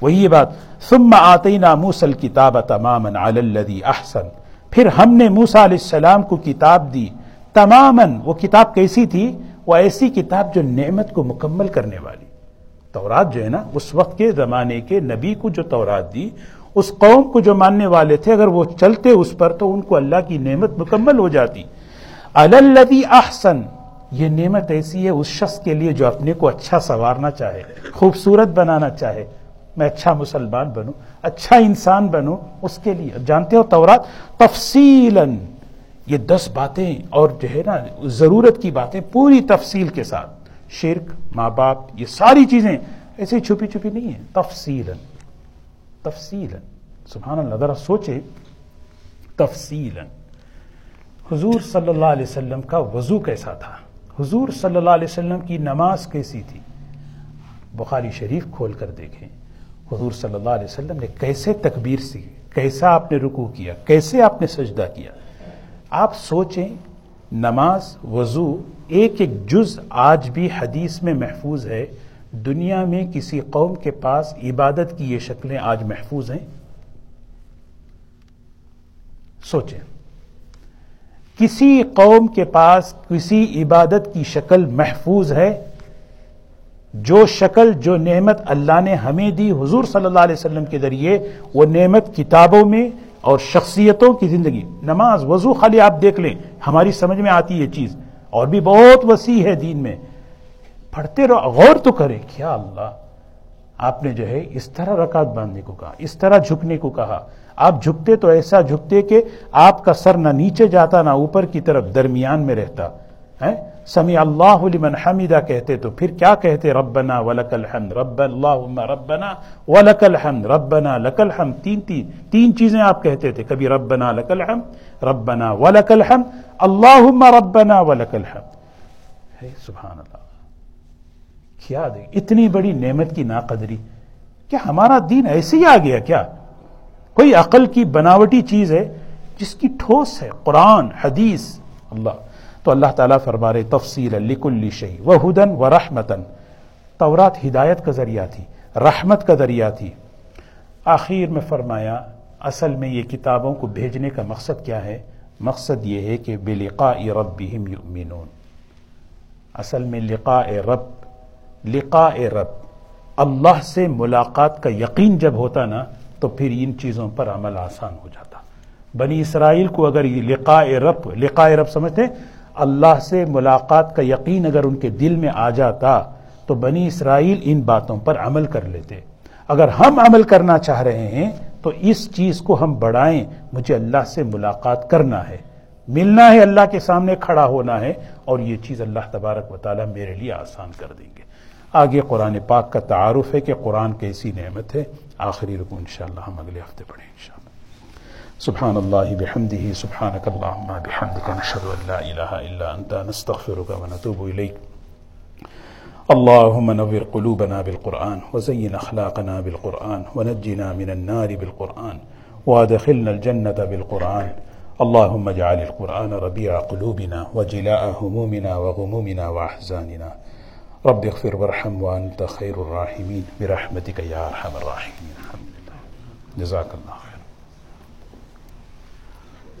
وہی بات۔ ثم آتینا موسل کتاب تمام الذي احسن۔ پھر ہم نے موسا علیہ السلام کو کتاب دی۔ تمام وہ کتاب کیسی تھی؟ وہ ایسی کتاب جو نعمت کو مکمل کرنے والی۔ تورات جو ہے نا، اس وقت کے زمانے کے نبی کو جو تورات دی، اس قوم کو جو ماننے والے تھے، اگر وہ چلتے اس پر تو ان کو اللہ کی نعمت مکمل ہو جاتی۔ الدی احسن یہ نعمت ایسی ہے اس شخص کے لیے جو اپنے کو اچھا سنوارنا چاہے، خوبصورت بنانا چاہے۔ میں اچھا مسلمان بنوں اچھا انسان بنوں، اس کے لیے۔ جانتے ہو تورات؟ تفصیل یہ دس باتیں اور جو ہے نا ضرورت کی باتیں پوری تفصیل کے ساتھ۔ شرک، ماں باپ، یہ ساری چیزیں ایسے چھپی چھپی نہیں ہیں۔ تفصیل تفصیل سبحان اللہ، ذرا سوچے تفصیل حضور صلی اللہ علیہ وسلم کا وضو کیسا تھا؟ حضور صلی اللہ علیہ وسلم کی نماز کیسی تھی؟ بخاری شریف کھول کر دیکھیں۔ حضور صلی اللہ علیہ وسلم نے کیسے تکبیر سی کیسا آپ نے رکو کیا؟ کیسے آپ نے سجدہ کیا؟ آپ سوچیں، نماز، وضو ایک ایک جز آج بھی حدیث میں محفوظ ہے۔ دنیا میں کسی قوم کے پاس عبادت کی یہ شکلیں آج محفوظ ہیں۔ سوچیں۔ کسی قوم کے پاس کسی عبادت کی شکل محفوظ ہے؟ جو شکل، جو نعمت اللہ نے ہمیں دی حضور صلی اللہ علیہ وسلم کے ذریعے، وہ نعمت کتابوں میں اور شخصیتوں کی زندگی۔ نماز، وضو، خالی آپ دیکھ لیں، ہماری سمجھ میں آتی یہ چیز۔ اور بھی بہت وسیع ہے دین میں۔ پڑھتے رہو، غور تو کرے کیا اللہ آپ نے جو ہے اس طرح رکعت باندھنے کو کہا، اس طرح جھکنے کو کہا۔ آپ جھکتے تو ایسا جھکتے کہ آپ کا سر نہ نیچے جاتا، نہ اوپر کی طرف درمیان میں رہتا۔ سمی اللہ لمن حمیدہ کہتے تو پھر کیا کہتے؟ ربنا ولک الحمد رب اللہ ربنا ولک الحمد، ربنا لک الحمد، تین تین تین چیزیں آپ کہتے تھے، کبھی ربنا لک الحمد، ربنا ولک الحمد اللہم ربنا ولک الحمد۔ سبحان اللہ کیا دے، اتنی بڑی نعمت کی ناقدری۔ کیا ہمارا دین ایسے ہی آ گیا کیا؟ کوئی عقل کی بناوٹی چیز ہے؟ جس کی ٹھوس ہے، قرآن، حدیث، اللہ۔ تو اللہ تعالیٰ فرما رہے تفصیل لکل شہی و ہدن و رحمتن تورات ہدایت کا ذریعہ تھی، رحمت کا ذریعہ تھی۔ آخر میں فرمایا، اصل میں یہ کتابوں کو بھیجنے کا مقصد کیا ہے؟ مقصد یہ ہے کہ بے لقاء رب یؤمنون۔ اصل میں لقاء رب لقاء رب۔ اللہ سے ملاقات کا یقین جب ہوتا نا، تو پھر ان چیزوں پر عمل آسان ہو جاتا۔ بنی اسرائیل کو اگر یہ لقاء رب لقاء رب سمجھتے ہیں؟ اللہ سے ملاقات کا یقین اگر ان کے دل میں آ جاتا تو بنی اسرائیل ان باتوں پر عمل کر لیتے۔ اگر ہم عمل کرنا چاہ رہے ہیں تو اس چیز کو ہم بڑھائیں، مجھے اللہ سے ملاقات کرنا ہے۔ ملنا ہے اللہ کے سامنے، کھڑا ہونا ہے اور یہ چیز اللہ تبارک و تعالیٰ میرے لیے آسان کر دیں گے۔ آگے قرآن پاک کا تعارف ہے کہ قرآن کیسی نعمت ہے۔ آخری رکو انشاءاللہ ہم اگلے ہفتے پڑھیں انشاءاللہ۔ سبحان الله بحمده سبحانك اللهم بحمدك نشهد أن لا إله إلا أنت نستغفرك ونتوب إليك اللهم نور قلوبنا بالقرآن وزين أخلاقنا بالقرآن، ونجنا من النار بالقرآن، وادخلنا الجنة بالقرآن. اللهم اجعل القرآن ربيع قلوبنا وجلاء همومنا وغمومنا وأحزاننا رب اغفر وارحم وأنت خير الراحمين برحمتك يا أرحم الراحمين الحمد لله جزاك الله